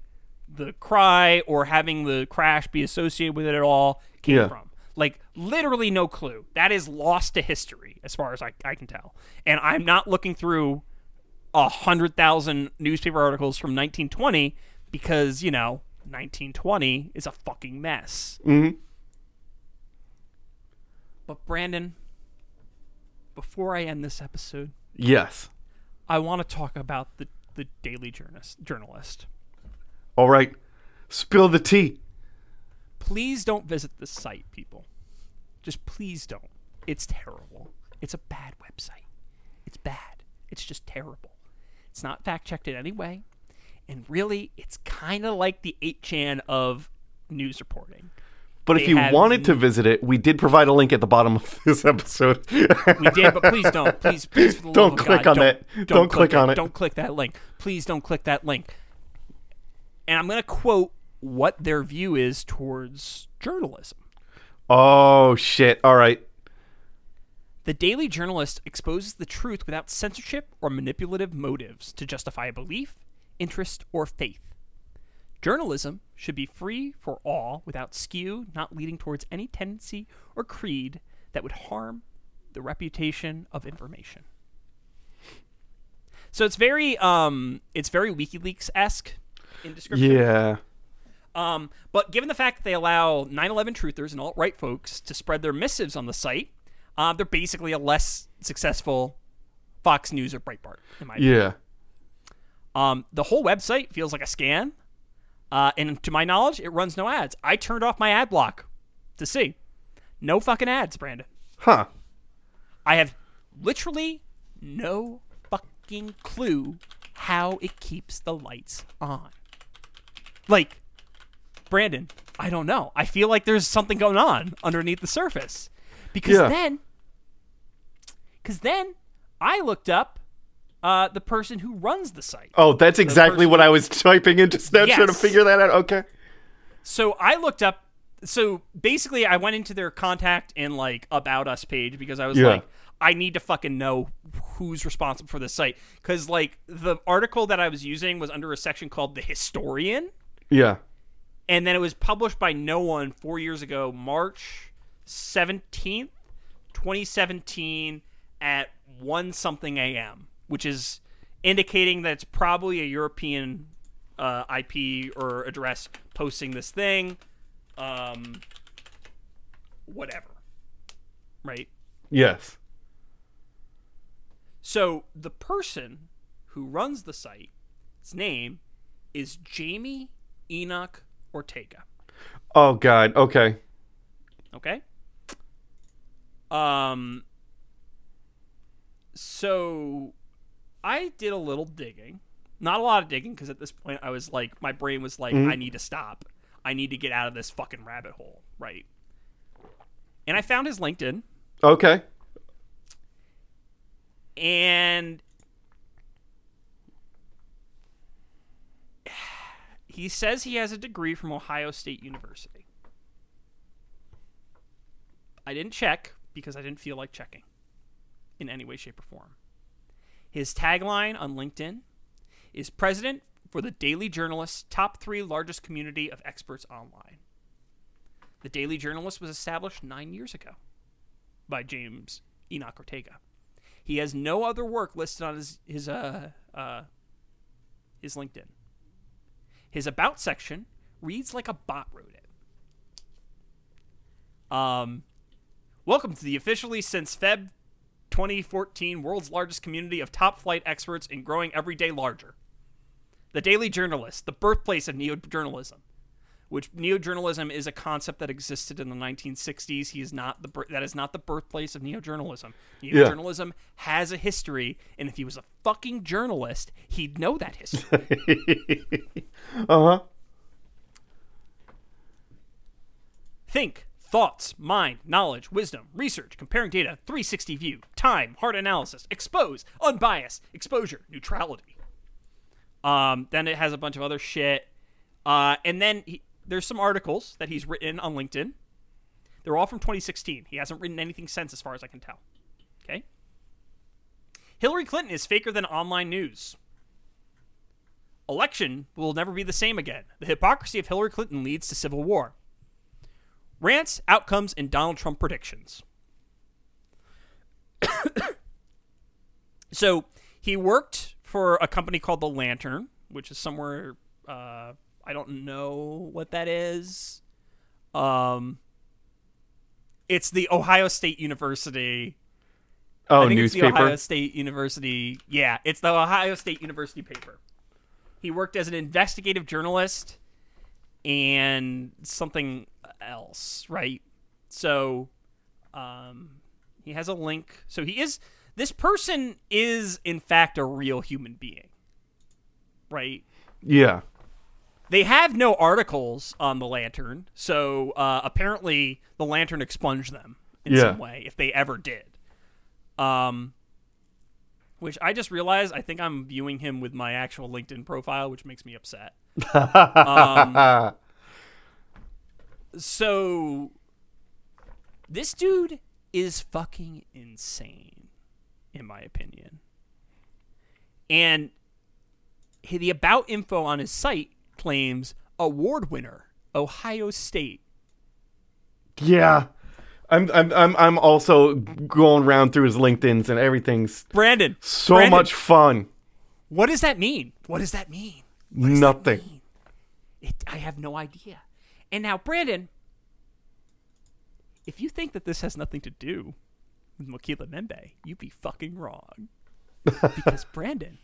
the cry or having the crash be associated with it at all came Yeah. from. Like literally no clue. That is lost to history as far as I, I can tell. And I'm not looking through a hundred thousand newspaper articles from 1920 because you know 1920 is a fucking mess. Mhm. But Brandon, before I end this episode, Yes. I want to talk about the the Daily Journalist. Journalist. All right. Spill the tea. Please don't visit the site, people. Just please don't. It's terrible. It's a bad website. It's bad. It's just terrible. It's not fact checked in any way. And really, it's kind of like the 8chan of news reporting. But if you wanted to visit it, we did provide a link at the bottom of this episode. We did, but please don't. Please, please, Don't click God, on don't- that. Don't click it. on it. Don't click that link. Please don't click that link. And I'm going to quote what their view is towards journalism. oh shit! All right. The Daily Journalist exposes the truth without censorship or manipulative motives to justify a belief, interest, or faith. Journalism should be free for all without skew, not leading towards any tendency or creed that would harm the reputation of information. So it's very um it's very WikiLeaks esque in description. Yeah. Um, but given the fact that they allow 9/11 truthers and alt right folks to spread their missives on the site, uh, they're basically a less successful Fox News or Breitbart. In my opinion. Um, the whole website feels like a scan, uh, and to my knowledge, it runs no ads. I turned off my ad block to see no fucking ads, Brandon. Huh. I have literally no fucking clue how it keeps the lights on. Like, Brandon, I don't know. I feel like there's something going on underneath the surface. Because Yeah. then, because then I looked up uh, the person who runs the site. Oh, that's exactly what I was typing into Snapchat to figure that out. Okay. So I looked up. So basically, I went into their contact and like about us page because I was Yeah. like, I need to fucking know who's responsible for this site because like the article that I was using was under a section called the Historian, Yeah. and then it was published by no one four years ago, March seventeenth, twenty seventeen, at one something a.m., which is indicating that it's probably a European uh, IP or address posting this thing. Um, whatever. Right? Yes. So the person who runs the site, its name is Jamie Enoch Ortega. Oh God. Okay. Okay. Um. So, I did a little digging. Not a lot of digging because at this point I was like, my brain was like, mm-hmm. I need to stop. I need to get out of this fucking rabbit hole, right? And I found his LinkedIn, Okay. and he says he has a degree from Ohio State University. I didn't check because I didn't feel like checking in any way, shape, or form. His tagline on LinkedIn is President for the Daily Journalist's top three largest community of experts online. The Daily Journalist was established nine years ago by James Enoch Ortega. He has no other work listed on his his uh, uh, his LinkedIn. His about section reads like a bot wrote it. Um, welcome to the officially since Feb 2014 world's largest community of top flight experts and growing every day larger. The Daily Journalist, the birthplace of neo-journalism, which neo-journalism is a concept that existed in the 1960s. He is not the that is not the birthplace of neo-journalism. Neo-journalism has a history, and if he was a fucking journalist, he'd know that history. Uh huh. Think, thoughts, mind, knowledge, wisdom, research, comparing data, 360 view, time, hard analysis, expose, unbiased, exposure, neutrality. Um, then it has a bunch of other shit. Uh, and then he, there's some articles that he's written on LinkedIn. They're all from 2016. He hasn't written anything since, as far as I can tell. Okay. Hillary Clinton is faker than online news. election will never be the same again. The hypocrisy of Hillary Clinton leads to civil war. Rants, outcomes, and Donald Trump predictions. so he worked for a company called The Lantern, which is somewhere uh, I don't know what that is. Um, it's the Ohio State University. Oh, I think It's the newspaper. Ohio State University. Yeah, it's the Ohio State University paper. He worked as an investigative journalist and something else, right? So, um, he has a link. So he is. This person is in fact a real human being, right? Yeah. They have no articles on the Lantern, so uh, apparently the Lantern expunged them in Yeah. some way, if they ever did. Um, which I just realized I think I'm viewing him with my actual LinkedIn profile, which makes me upset. Um, so this dude is fucking insane, in my opinion. And the about info on his site claims award winner Ohio State. Yeah. I'm I'm I'm I'm also going around through his LinkedIn's and everything's Brandon, so Brandon, much fun. What does that mean? What does that mean? Nothing. It, I have no idea. And now, Brandon, if you think that this has nothing to do with Mokele-mbembe, you'd be fucking wrong. because Brandon,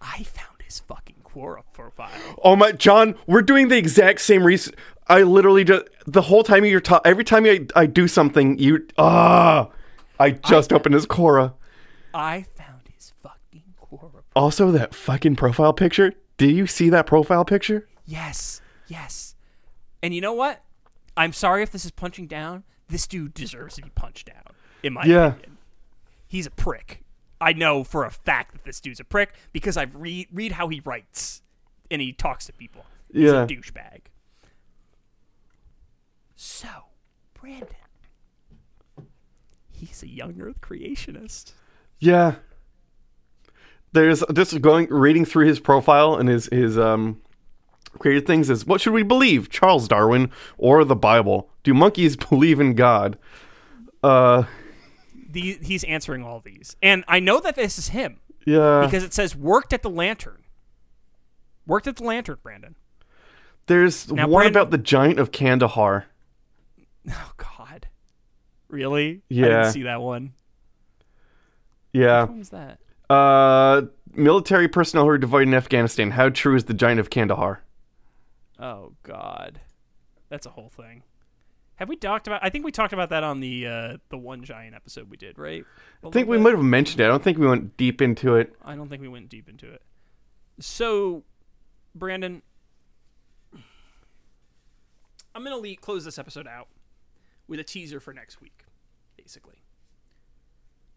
I found his fucking Quora profile. Oh my, John, we're doing the exact same research. I literally just the whole time you're ta- every time I, I do something, you ah, I just opened his Quora. I found his fucking Quora. Also, that fucking profile picture. Do you see that profile picture? Yes, yes. And you know what? I'm sorry if this is punching down. This dude deserves to be punched down. In my Yeah. opinion, he's a prick. I know for a fact that this dude's a prick because I've read read how he writes and he talks to people. He's Yeah. a douchebag. So, Brandon, he's a young Earth creationist. Yeah. There's just going reading through his profile and his his um created things is what should we believe? Charles Darwin or the Bible? Do monkeys believe in God? Uh The, he's answering all these, and I know that this is him yeah. because it says worked at the Lantern. Worked at the Lantern, Brandon. There's Now, one Brandon- about the giant of Kandahar. Oh God, really? I Yeah. didn't see that one. Yeah. What was that? Uh military personnel who are divided in Afghanistan. How true is the giant of Kandahar? Oh God, that's a whole thing. Have we talked about? I think we talked about that on the uh, the one giant episode we did, right? I think we might have mentioned it. I don't think we went deep into it. I don't think we went deep into it. So, Brandon, I'm gonna le- close this episode out with a teaser for next week, basically.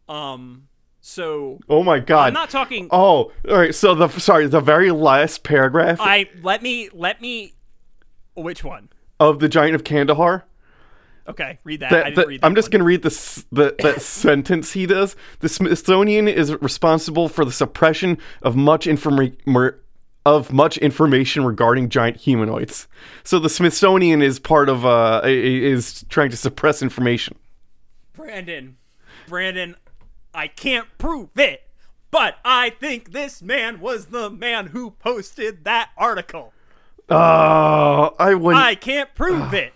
Um. So Oh my god. I'm not talking. Oh, all right. So the sorry, the very last paragraph I let me let me. Which one? of the giant of Kandahar. Okay, read that. I That, didn't that- read that I'm just one. going to read this the, that sentence he does. The Smithsonian is responsible for the suppression of much informa- of much information regarding giant humanoids. So the Smithsonian is part of uh i- i- is trying to suppress information. Brandon, Brandon, I can't prove it, but I think this man was the man who posted that article. Oh, I wouldn't. I can't prove it,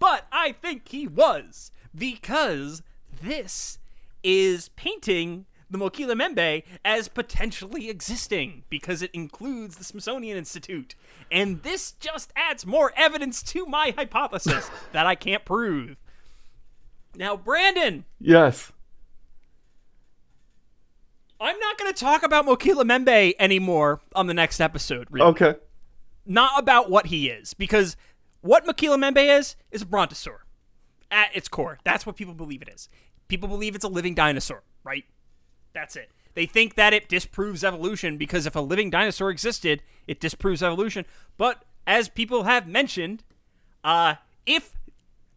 but I think he was because this is painting the Mokele-mbembe as potentially existing because it includes the Smithsonian Institute. And this just adds more evidence to my hypothesis that I can't prove. Now, Brandon, yes. I'm not going to talk about Mokele-mbembe anymore on the next episode. Really. Okay. Not about what he is, because what Mokele-mbembe is is a brontosaur at its core. That's what people believe it is. People believe it's a living dinosaur, right? That's it. They think that it disproves evolution because if a living dinosaur existed, it disproves evolution. But as people have mentioned, uh, if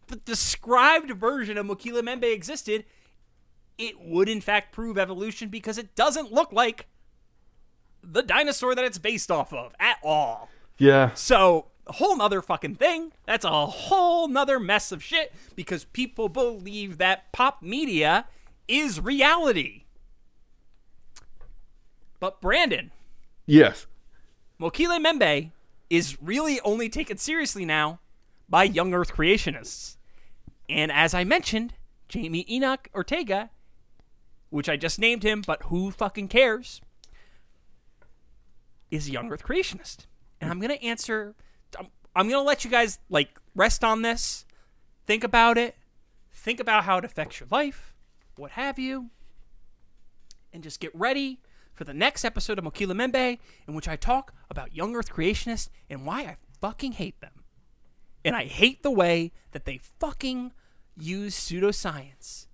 the described version of Mokele-mbembe existed, it would in fact prove evolution because it doesn't look like the dinosaur that it's based off of at all. Yeah. So, a whole nother fucking thing. That's a whole nother mess of shit because people believe that pop media is reality. But Brandon, Yes. Mokele-mbembe is really only taken seriously now by young Earth creationists. And as I mentioned, Jamie Enoch Ortega, which I just named him, but who fucking cares, is a young Earth creationist. And I'm going to answer, I'm, I'm going to let you guys like rest on this, think about it, think about how it affects your life, what have you, and just get ready for the next episode of Mokele-mbembe, in which I talk about young Earth creationists and why I fucking hate them. And I hate the way that they fucking use pseudoscience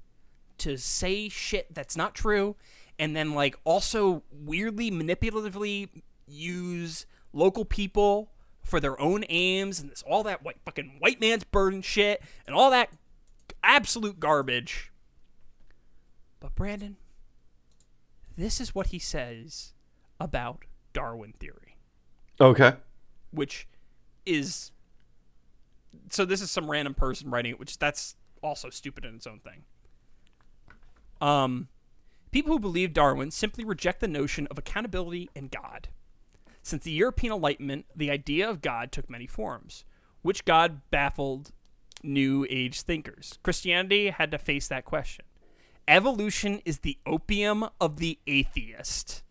to say shit that's not true, and then like also weirdly manipulatively use local people for their own aims and this all that white fucking white man's burden shit and all that absolute garbage. But Brandon, this is what he says about Darwin theory, Okay. which is so this is some random person writing it, which that's also stupid in its own thing. Um, people who believe Darwin simply reject the notion of accountability and God. Since the European Enlightenment, the idea of God took many forms. Which God baffled New Age thinkers? Christianity had to face that question. Evolution is the opium of the atheist.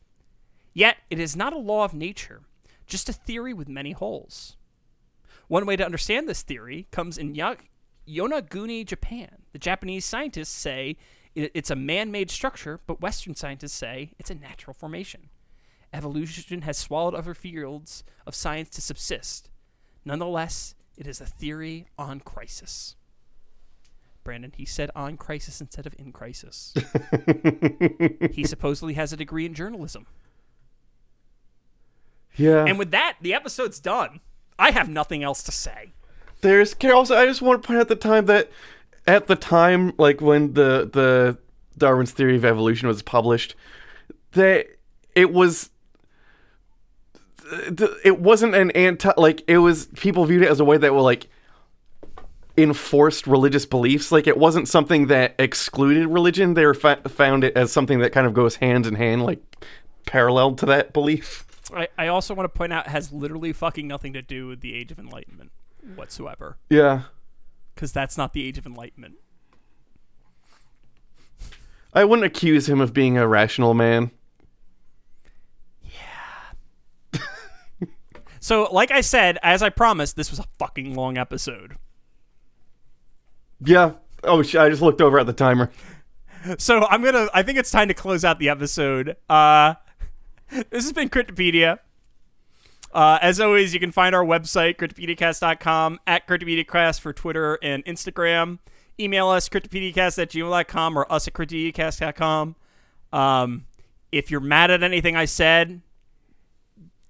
Yet, it is not a law of nature, just a theory with many holes. One way to understand this theory comes in Yonaguni, Japan. The Japanese scientists say it- it's a man made structure, but Western scientists say it's a natural formation. Evolution has swallowed other fields of science to subsist. Nonetheless, it is a theory on crisis. Brandon, he said on crisis instead of in crisis. he supposedly has a degree in journalism. Yeah. And with that, the episode's done. I have nothing else to say. There's also I just want to point out the time that at the time like when the the Darwin's theory of evolution was published that it was it wasn't an anti like it was people viewed it as a way that were like enforced religious beliefs. Like it wasn't something that excluded religion. They were fa- found it as something that kind of goes hand in hand like parallel to that belief. I, I also want to point out it has literally fucking nothing to do with the Age of Enlightenment whatsoever. yeah Because that's not the Age of Enlightenment. I wouldn't accuse him of being a rational man Yeah. So, like I said, as I promised, this was a fucking long episode. yeah oh sh- I just looked over at the timer So I'm gonna. I think it's time to close out the episode. Uh, this has been Cryptopedia. Uh, as always, you can find our website, cryptopediacast.com, at cryptopediacast for Twitter and Instagram. Email us, cryptopediacast at gmail.com or us at cryptopediacast.com. Um, if you're mad at anything I said,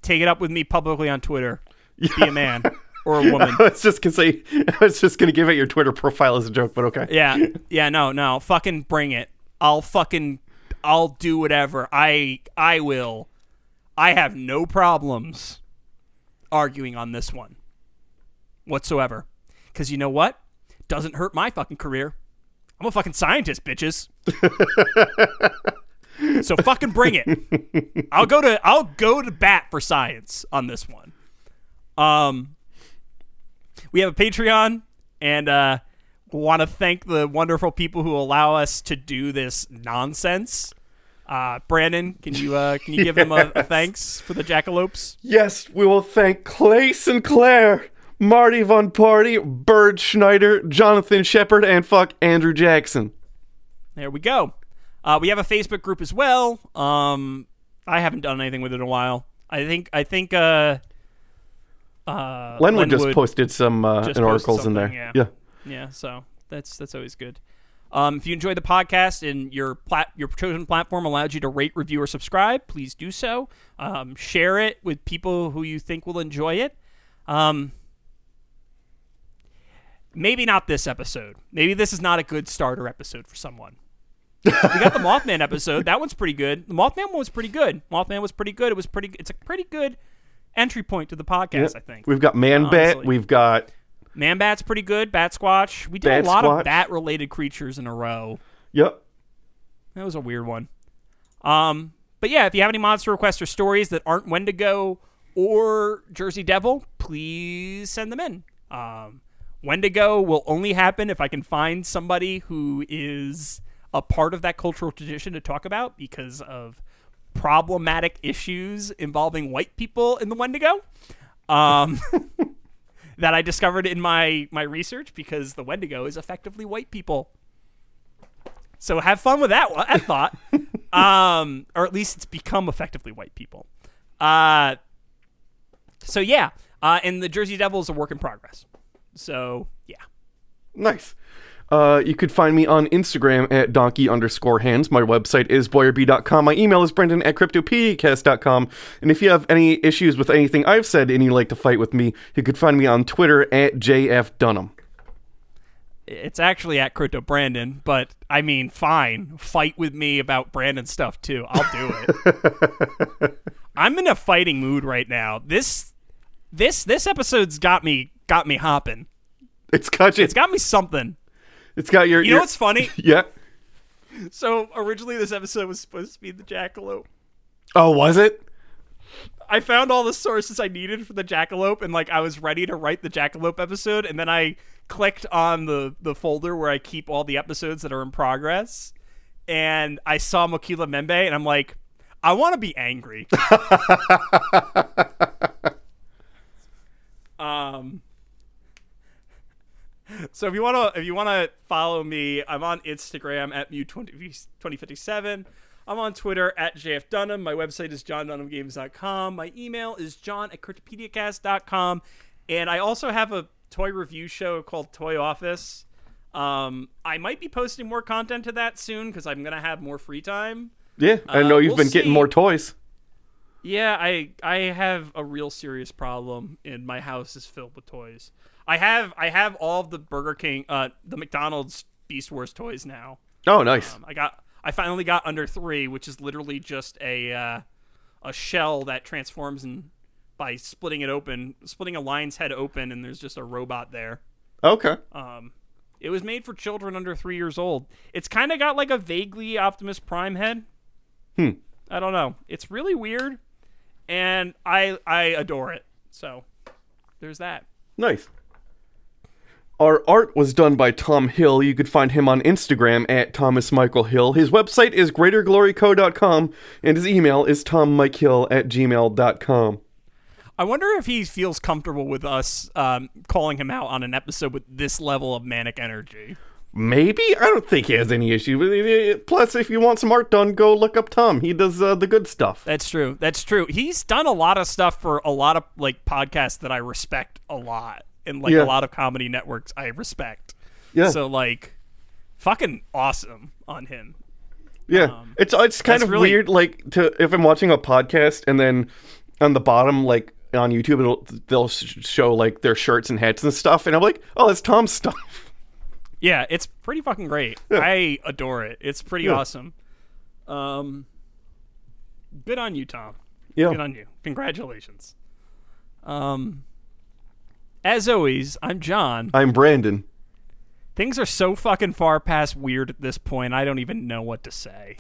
take it up with me publicly on Twitter. Be a man or a woman. I was just gonna say, I was just gonna give out your Twitter profile as a joke, but okay. Yeah, yeah, no, no, fucking bring it. I'll fucking, I'll do whatever. I, I will. I have no problems arguing on this one whatsoever. Because you know what? Doesn't hurt my fucking career. I'm a fucking scientist, bitches. so fucking bring it. I'll go to I'll go to bat for science on this one. Um, we have a Patreon, and uh, want to thank the wonderful people who allow us to do this nonsense. Uh, Brandon, can you uh, can you give him a, a thanks for the jackalopes? Yes, we will thank Clay Sinclair, Marty Von Party, Bird Schneider, Jonathan Shepard, and fuck Andrew Jackson. There we go. Uh, we have a Facebook group as well. Um, I haven't done anything with it in a while. I think I think uh, uh, Lenwood, just posted some uh, just an articles in there. yeah. yeah. Yeah, so that's that's always good. Um, if you enjoy the podcast and your plat- your chosen platform allows you to rate, review, or subscribe, please do so. Um, share it with people who you think will enjoy it. Um, maybe not this episode. Maybe this is not a good starter episode for someone. we got the Mothman episode. That one's pretty good. The Mothman one was pretty good. Mothman was pretty good. It was pretty. It's a pretty good entry point to the podcast. I think We've got Man Bat. Honestly. We've got Man Bat's pretty good. Bat Squatch. We did Bat a lot Squatch. of bat related creatures in a row. yep. That was a weird one. Um, but yeah, if you have any monster requests or stories that aren't Wendigo or Jersey Devil, please send them in. Um, Wendigo will only happen if I can find somebody who is a part of that cultural tradition to talk about because of problematic issues involving white people in the Wendigo. Um, that I discovered in my my research because the Wendigo is effectively white people. So have fun with that one, that thought. um, or at least it's become effectively white people. Uh, so yeah, uh, and the Jersey Devil is a work in progress. So yeah, Nice. Uh, you could find me on Instagram at donkey underscore hands. My website is boyerb.com. My email is brendan at cryptopediacast.com. And if you have any issues with anything I've said and you'd like to fight with me, you could find me on Twitter at JF Dunham. it's actually at Crypto Brandon, but I mean, fine, fight with me about Brandon stuff too. I'll do it. I'm in a fighting mood right now. This this this episode's got me got me hopping. It's got you. It's got me something. It's got your. You know your- what's funny? Yeah. So originally this episode was supposed to be the jackalope. Oh, was it? I found all the sources I needed for the jackalope, and like I was ready to write the jackalope episode, and then I clicked on the the folder where I keep all the episodes that are in progress, and I saw Mokele-mbembe, and I'm like, I want to be angry. um. So if you want to if you want to follow me, I'm on Instagram at mew2057. I'm on Twitter at JF Dunham. My website is johndunhamgames.com. My email is john at cryptopediacast.com. And I also have a toy review show called Toy Office. Um, I might be posting more content to that soon because I'm going to have more free time. Yeah. I Uh, know you've we'll been getting more toys. Yeah, I I have a real serious problem, and my house is filled with toys. I have I have all of the Burger King, uh, the McDonald's Beast Wars toys now. Oh, nice. Um, I got I finally got under three, which is literally just a uh, a shell that transforms and by splitting it open, splitting a lion's head open, and there's just a robot there. okay. Um, it was made for children under three years old. It's kind of got like a vaguely Optimus Prime head. Hmm. I don't know. It's really weird, and I I adore it. So there's that. Nice. Our art was done by Tom Hill. You could find him on Instagram at Thomas Michael Hill. His website is greatergloryco.com and his email is tommikehill at gmail.com. I wonder if he feels comfortable with us um, calling him out on an episode with this level of manic energy. Maybe? I don't think he has any issue with it. Plus, if you want some art done, go look up Tom. He does uh, the good stuff. That's true. That's true. He's done a lot of stuff for a lot of like podcasts that I respect a lot, and like Yeah. a lot of comedy networks I respect. Yeah. So like, fucking awesome on him. Yeah, it's it's kind of really- weird. Like to if I'm watching a podcast and then on the bottom, like on YouTube, it'll they'll show like their shirts and hats and stuff, and I'm like, oh, that's Tom's stuff. Yeah, it's pretty fucking great. I adore it. It's pretty Yeah. awesome. Um, good on you, Tom. Yeah. Good on you. Congratulations. Um, as always, I'm John. I'm Brandon. Things are so fucking far past weird at this point. I don't even know what to say.